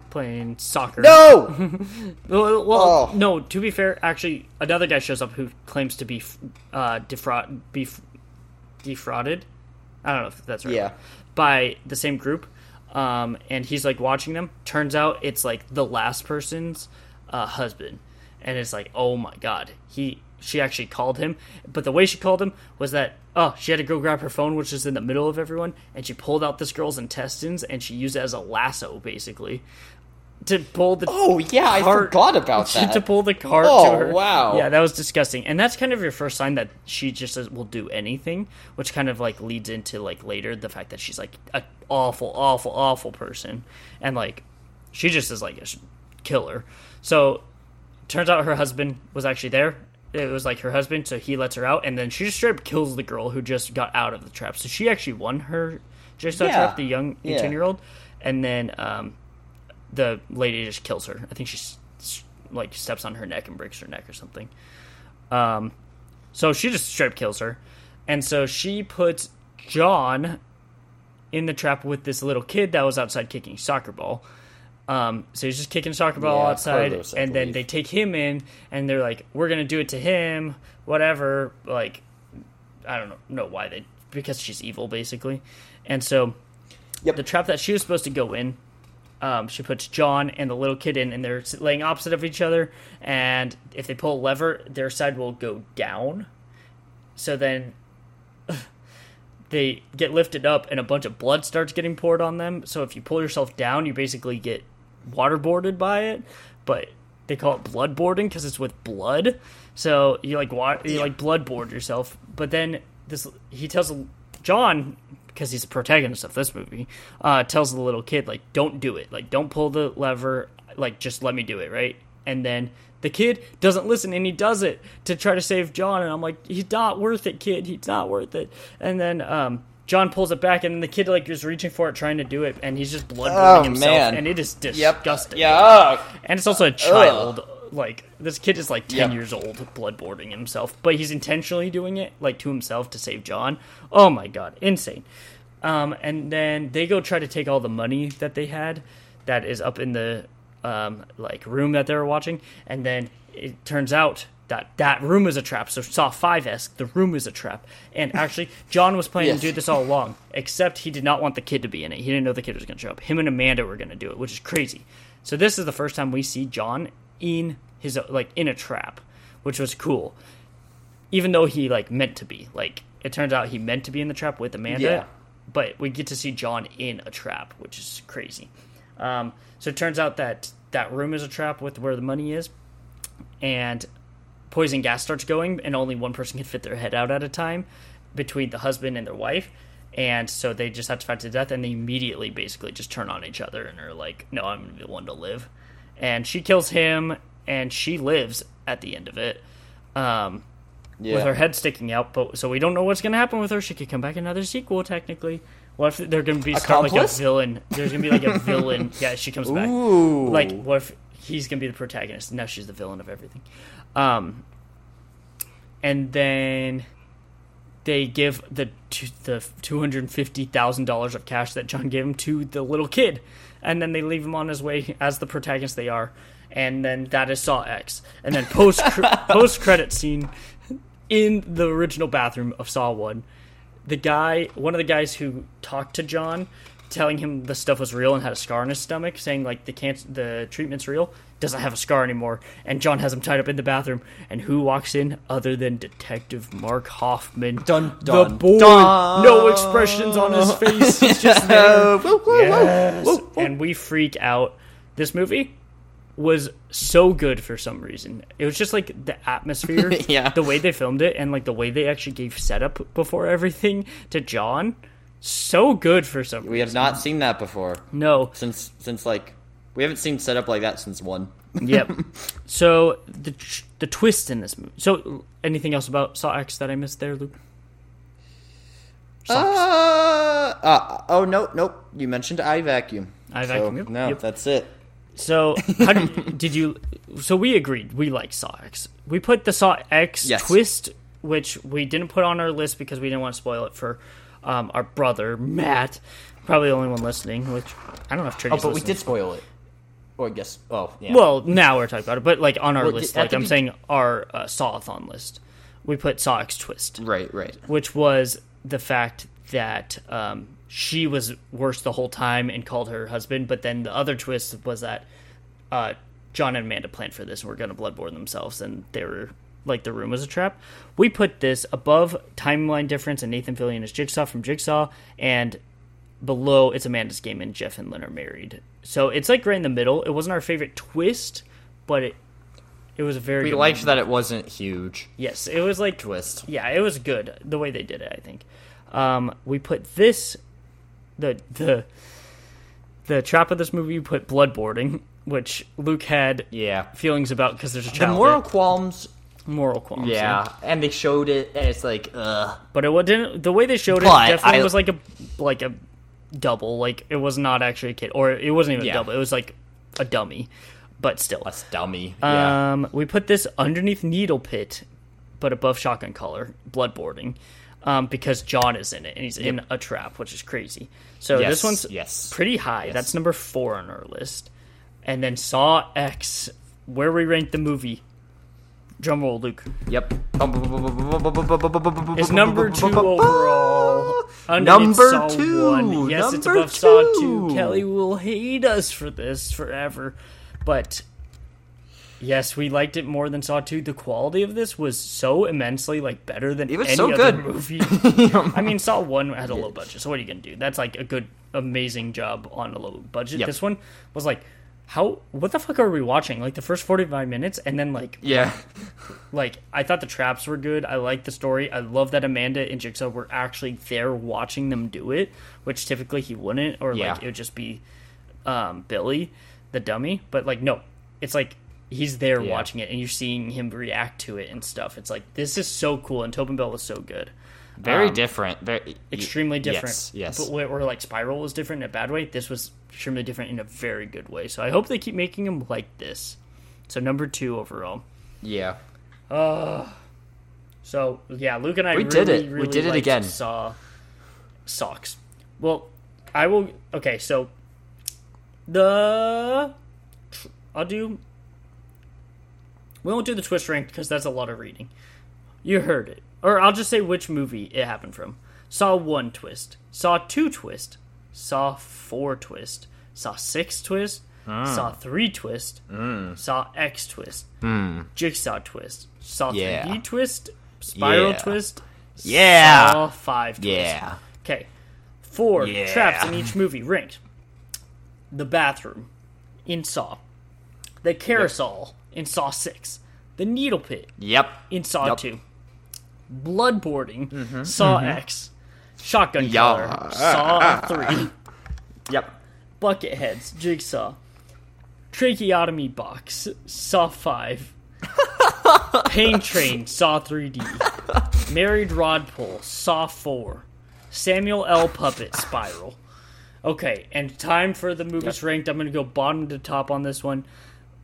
playing soccer. No. Well, well Oh. no. To be fair, actually, another guy shows up who claims to be uh, defraud, be defrauded. I don't know if that's right. Yeah. By the same group, um, and he's like watching them. Turns out it's like the last person's uh, husband, and it's like, oh my god, he she actually called him. But the way she called him was that oh, she had to go grab her phone, which is in the middle of everyone, and she pulled out this girl's intestines and she used it as a lasso, basically. To pull the Oh yeah, I forgot about that. to pull the cart Oh, to her. wow. Yeah, that was disgusting. And that's kind of your first sign that she just will do anything, which kind of like leads into like later the fact that she's like an awful, awful, awful person, and like she just is like a killer. So turns out her husband was actually there. It was like her husband, so he lets her out, and then she just straight up kills the girl who just got out of the trap. So she actually won her jigsaw Yeah. trap, the young Yeah. eighteen year old, and then um, the lady just kills her. I think she like steps on her neck and breaks her neck or something. Um, so she just straight up kills her, and so she puts John in the trap with this little kid that was outside kicking soccer ball. Um, so he's just kicking a soccer ball Yeah, outside, Carlos, and then they take him in, and they're like, "We're gonna do it to him, whatever." Like, I don't know, know why they because she's evil basically, and so Yep. the trap that she was supposed to go in, um, she puts John and the little kid in, and they're laying opposite of each other. And if they pull a lever, their side will go down. So then they get lifted up, and a bunch of blood starts getting poured on them. So if you pull yourself down, you basically get waterboarded by it. But they call it bloodboarding because it's with blood. So you like wa- you like bloodboard yourself. But then this he tells John because he's the protagonist of this movie uh, tells the little kid like don't do it like don't pull the lever like just let me do it right and then the kid doesn't listen and he does it to try to save John and I'm like he's not worth it kid he's not worth it and then um John pulls it back, and then the kid like is reaching for it, trying to do it, and he's just bloodboarding Oh, himself, man. and it is Yep. disgusting. Yeah. And it's also a child. Like this kid is like ten Yep. years old, bloodboarding himself, but he's intentionally doing it like to himself to save John. Oh my god, insane! Um, and then they go try to take all the money that they had, that is up in the um, like room that they were watching, and then it turns out that that room is a trap. So Saw Five esque, the room is a trap. And actually, John was planning Yes. to do this all along, except he did not want the kid to be in it. He didn't know the kid was going to show up. Him and Amanda were going to do it, which is crazy. So this is the first time we see John in his like in a trap, which was cool. Even though he like meant to be, like it turns out he meant to be in the trap with Amanda, Yeah. but we get to see John in a trap, which is crazy. Um, so it turns out that that room is a trap with where the money is, and poison gas starts going, and only one person can fit their head out at a time between the husband and their wife. And so they just have to fight to death, and they immediately basically just turn on each other and are like, "No, I'm be the one to live." And she kills him, and she lives at the end of it, um, Yeah. with her head sticking out. But so we don't know what's gonna happen with her. She could come back in another sequel, technically. What if they're gonna be start like a villain? There's gonna be like a villain. Yeah, she comes back. Ooh. Like, what if he's gonna be the protagonist? Now she's the villain of everything. Um, and then they give the the two hundred fifty thousand dollars of cash that John gave him to the little kid, and then they leave him on his way as the protagonist they are. And then that is Saw X. And then post post credit scene in the original bathroom of Saw One, the guy, one of the guys who talked to John, telling him the stuff was real and had a scar on his stomach, saying like the cancer, the treatment's real, doesn't have a scar anymore, and John has him tied up in the bathroom. And who walks in other than Detective Mark Hoffman? Dun, the dun, boy, dun. no expressions on his face, he's just there. Woo, woo, Yes. woo. And we freak out. This movie was so good for some reason. It was just like the atmosphere, Yeah. the way they filmed it, and like the way they actually gave setup before everything to John. So good for some We have reason. not seen that before No. since since like we haven't seen setup like that since one. Yep. so the the twist in this movie. So anything else about Saw X that I missed there, Luke? Uh, uh, oh no, nope. You mentioned eye vacuum. Eye So, vacuum, yep, no, yep. that's it. So how did, did you? So we agreed we like Saw X. We put the Saw X Yes. twist, which we didn't put on our list because we didn't want to spoil it for um, our brother Matt, probably the only one listening. Which I don't know if Oh, Trinity's but we did spoil it. Or I guess. Oh, yeah. Well, now we're talking about it, but like on our Well, list, like I'm be- saying, our uh, Sawathon list, we put Saw X twist. right, right. which was the fact that um, she was worse the whole time and called her husband. But then the other twist was that uh, John and Amanda planned for this and were going to bloodborne themselves, and they were like the room was a trap. We put this above timeline difference and Nathan Fillion is Jigsaw from Jigsaw, and below it's Amanda's game and Jeff and Lynn are married. So it's like right in the middle. It wasn't our favorite twist, but it it was a very We liked that it wasn't huge. Yes, it was like Twist. Yeah, it was good the way they did it. I think. Um, we put this, the the the trap of this movie. We put bloodboarding, which Luke had Yeah. feelings about because there's a The moral qualms. Moral qualms. Yeah. And they showed it, and it's like, ugh. but it didn't. The way they showed it But definitely I- was like a like a double. Like it was not actually a kid, or it wasn't even Yeah. a double. It was like a dummy, but still. a dummy. yeah. Um, we put this underneath Needle Pit, but above Shotgun Collar, Bloodboarding, um, because John is in it and he's in a trap, which is crazy. So Yes, this one's yes, pretty high. yes. That's number four on our list. And then Saw X, where we rank the movie. Drumroll, Luke. Yep. Is number two overall. Number two, One. Yes, it's above Saw two. two. Kelly will hate us for this forever, but yes, we liked it more than Saw two. The quality of this was so immensely like better than It was any so other good. movie. I mean, Saw one had a low budget, so what are you gonna do? That's like a good, amazing job on a low budget. Yep. This one was like. How what the fuck are we watching? Like the first forty five minutes, and then like Yeah. like I thought the traps were good. I liked the story. I love that Amanda and Jigsaw were actually there watching them do it, which typically he wouldn't, or Yeah. like it would just be um, Billy, the dummy. But like no, it's like he's there Yeah. watching it, and you're seeing him react to it and stuff. It's like this is so cool, and Tobin Bell was so good. Very Um, different. Very extremely different. Yes. yes. But where, where like Spiral was different in a bad way, this was extremely different in a very good way. So I hope they keep making them like this. So number two overall. yeah. Uh, so yeah, Luke and I We really, did it. We did it again. Saw socks. Well, I will. Okay, so the I'll do. We won't do the twist rank because that's a lot of reading. You heard it, or I'll just say which movie it happened from. Saw one twist. Saw two twist. Saw four twist. Saw six twist. Hmm. Saw three twist. Hmm. Saw X twist. Hmm. Jigsaw twist. Saw. Yeah. 3D twist. Spiral Yeah. twist. Yeah. Saw five twist. Yeah. Okay. Four Yeah. traps in each movie ranked. The bathroom in Saw. The carousel in Saw 6. The needle pit Yep. in Saw Yep. 2. Bloodboarding, mm-hmm. Saw mm-hmm. X. Shotgun Yeah. Killer, Saw 3. Yep. Bucketheads, Jigsaw. Tracheotomy Box, Saw 5. Pain Train, Saw 3D. Married Rod Pull, Saw 4. Samuel L. Puppet, Spiral. Okay, and time for the movies ranked. I'm going to go bottom to top on this one.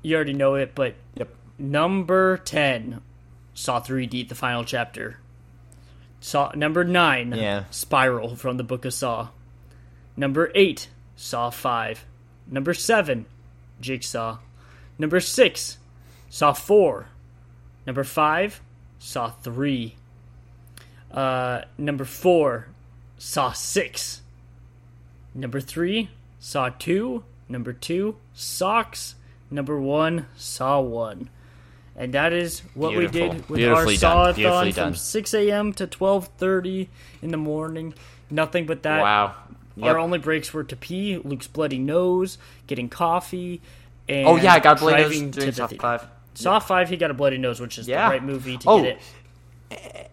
You already know it, but Yep. number 10, Saw 3D, the final chapter. Saw number 9, Yeah. Spiral from the Book of Saw. Number 8, Saw 5. Number 7, Jigsaw. Number 6, Saw 4. Number 5, Saw 3. Uh, number 4, Saw 6. Number 3, Saw 2. Number 2, Saw X. Number 1, Saw 1. And that is what we did with Beautifully our done. Sawathon from 6 a.m. to 12.30 in the morning. Nothing but that. Wow. Our only breaks were to pee, Luke's bloody nose, getting coffee, and Oh yeah, I got bloody nose doing to the five. Saw 5, he got a bloody nose, which is Yeah. the right movie to Oh. get it.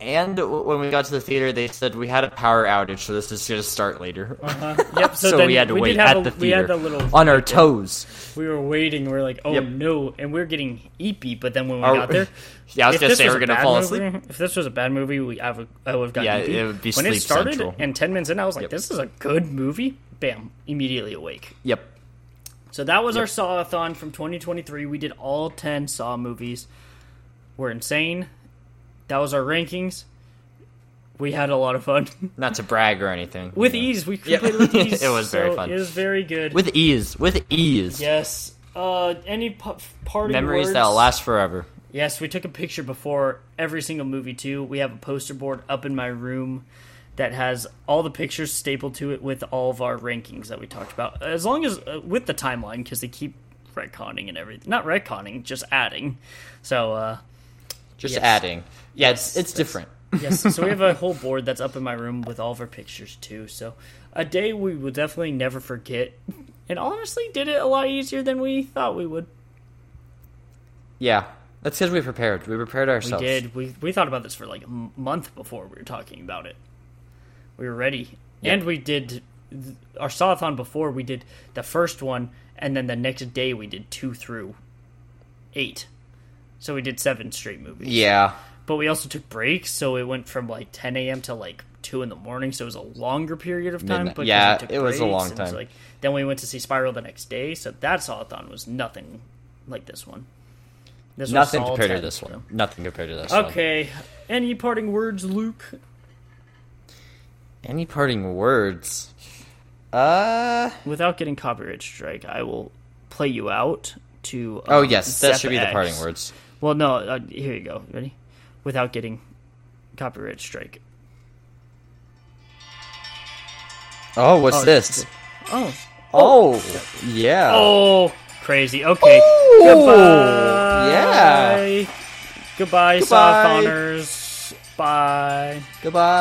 And when we got to the theater, they said we had a power outage, so this is going to start later. Uh-huh. Yep, so, so then we had to did wait have at a, the We theater the little on our toes. We were waiting. We are like, oh Yep. no, and we are getting eepy. But then when we got there, Yeah, I was going to say we're going to fall movie- asleep. If this was a bad movie, we I would, I would have gotten Yeah, eepy. it would be when it started Central. and ten minutes in, I was like, Yep. this is a good movie. Bam, immediately awake. Yep. So that was our Sawathon from 2023. We did all 10 Saw movies. We're insane. That was our rankings. We had a lot of fun. Not to brag or anything. with you know. ease. We Yeah. completed with ease. It was very so fun. It was very good. With ease. With ease. yes. Uh, any p- parting Memories words? that'll last forever. Yes, we took a picture before every single movie too. We have a poster board up in my room that has all the pictures stapled to it with all of our rankings that we talked about. As long as uh, with the timeline because they keep retconning and everything. Not retconning, just adding. So uh Just Yes. adding. Yeah, Yes, it's, it's different. yes, so we have a whole board that's up in my room with all of our pictures too. So a day we will definitely never forget. And honestly, did it a lot easier than we thought we would. Yeah. That's because we prepared. We prepared ourselves. We did. We we thought about this for like a month before we were talking about it. We were ready, Yeah. and we did our sawathon before. We did the first one, and then the next day we did two through eight. So we did seven straight movies. Yeah. But we also took breaks, so it went from like 10 a.m. to like two in the morning. So it was a longer period of time. But Yeah, took it was a long time. Like then we went to see Spiral the next day. So that sawathon was nothing like this one. This Nothing compared to 10, this so. one. Nothing compared to this one. Okay. Any parting words, Luke? Any parting words? Uh. Without getting copyright strike, I will play you out to. Oh um, yes, that should be the parting words. Well, no. Uh, here you go. Ready? Without getting copyright strike. Oh, what's Oh, this? Oh. Oh, yeah. Oh, crazy. Okay. Ooh, Goodbye. yeah. Goodbye, Goodbye. Sawathoners. Bye. Goodbye.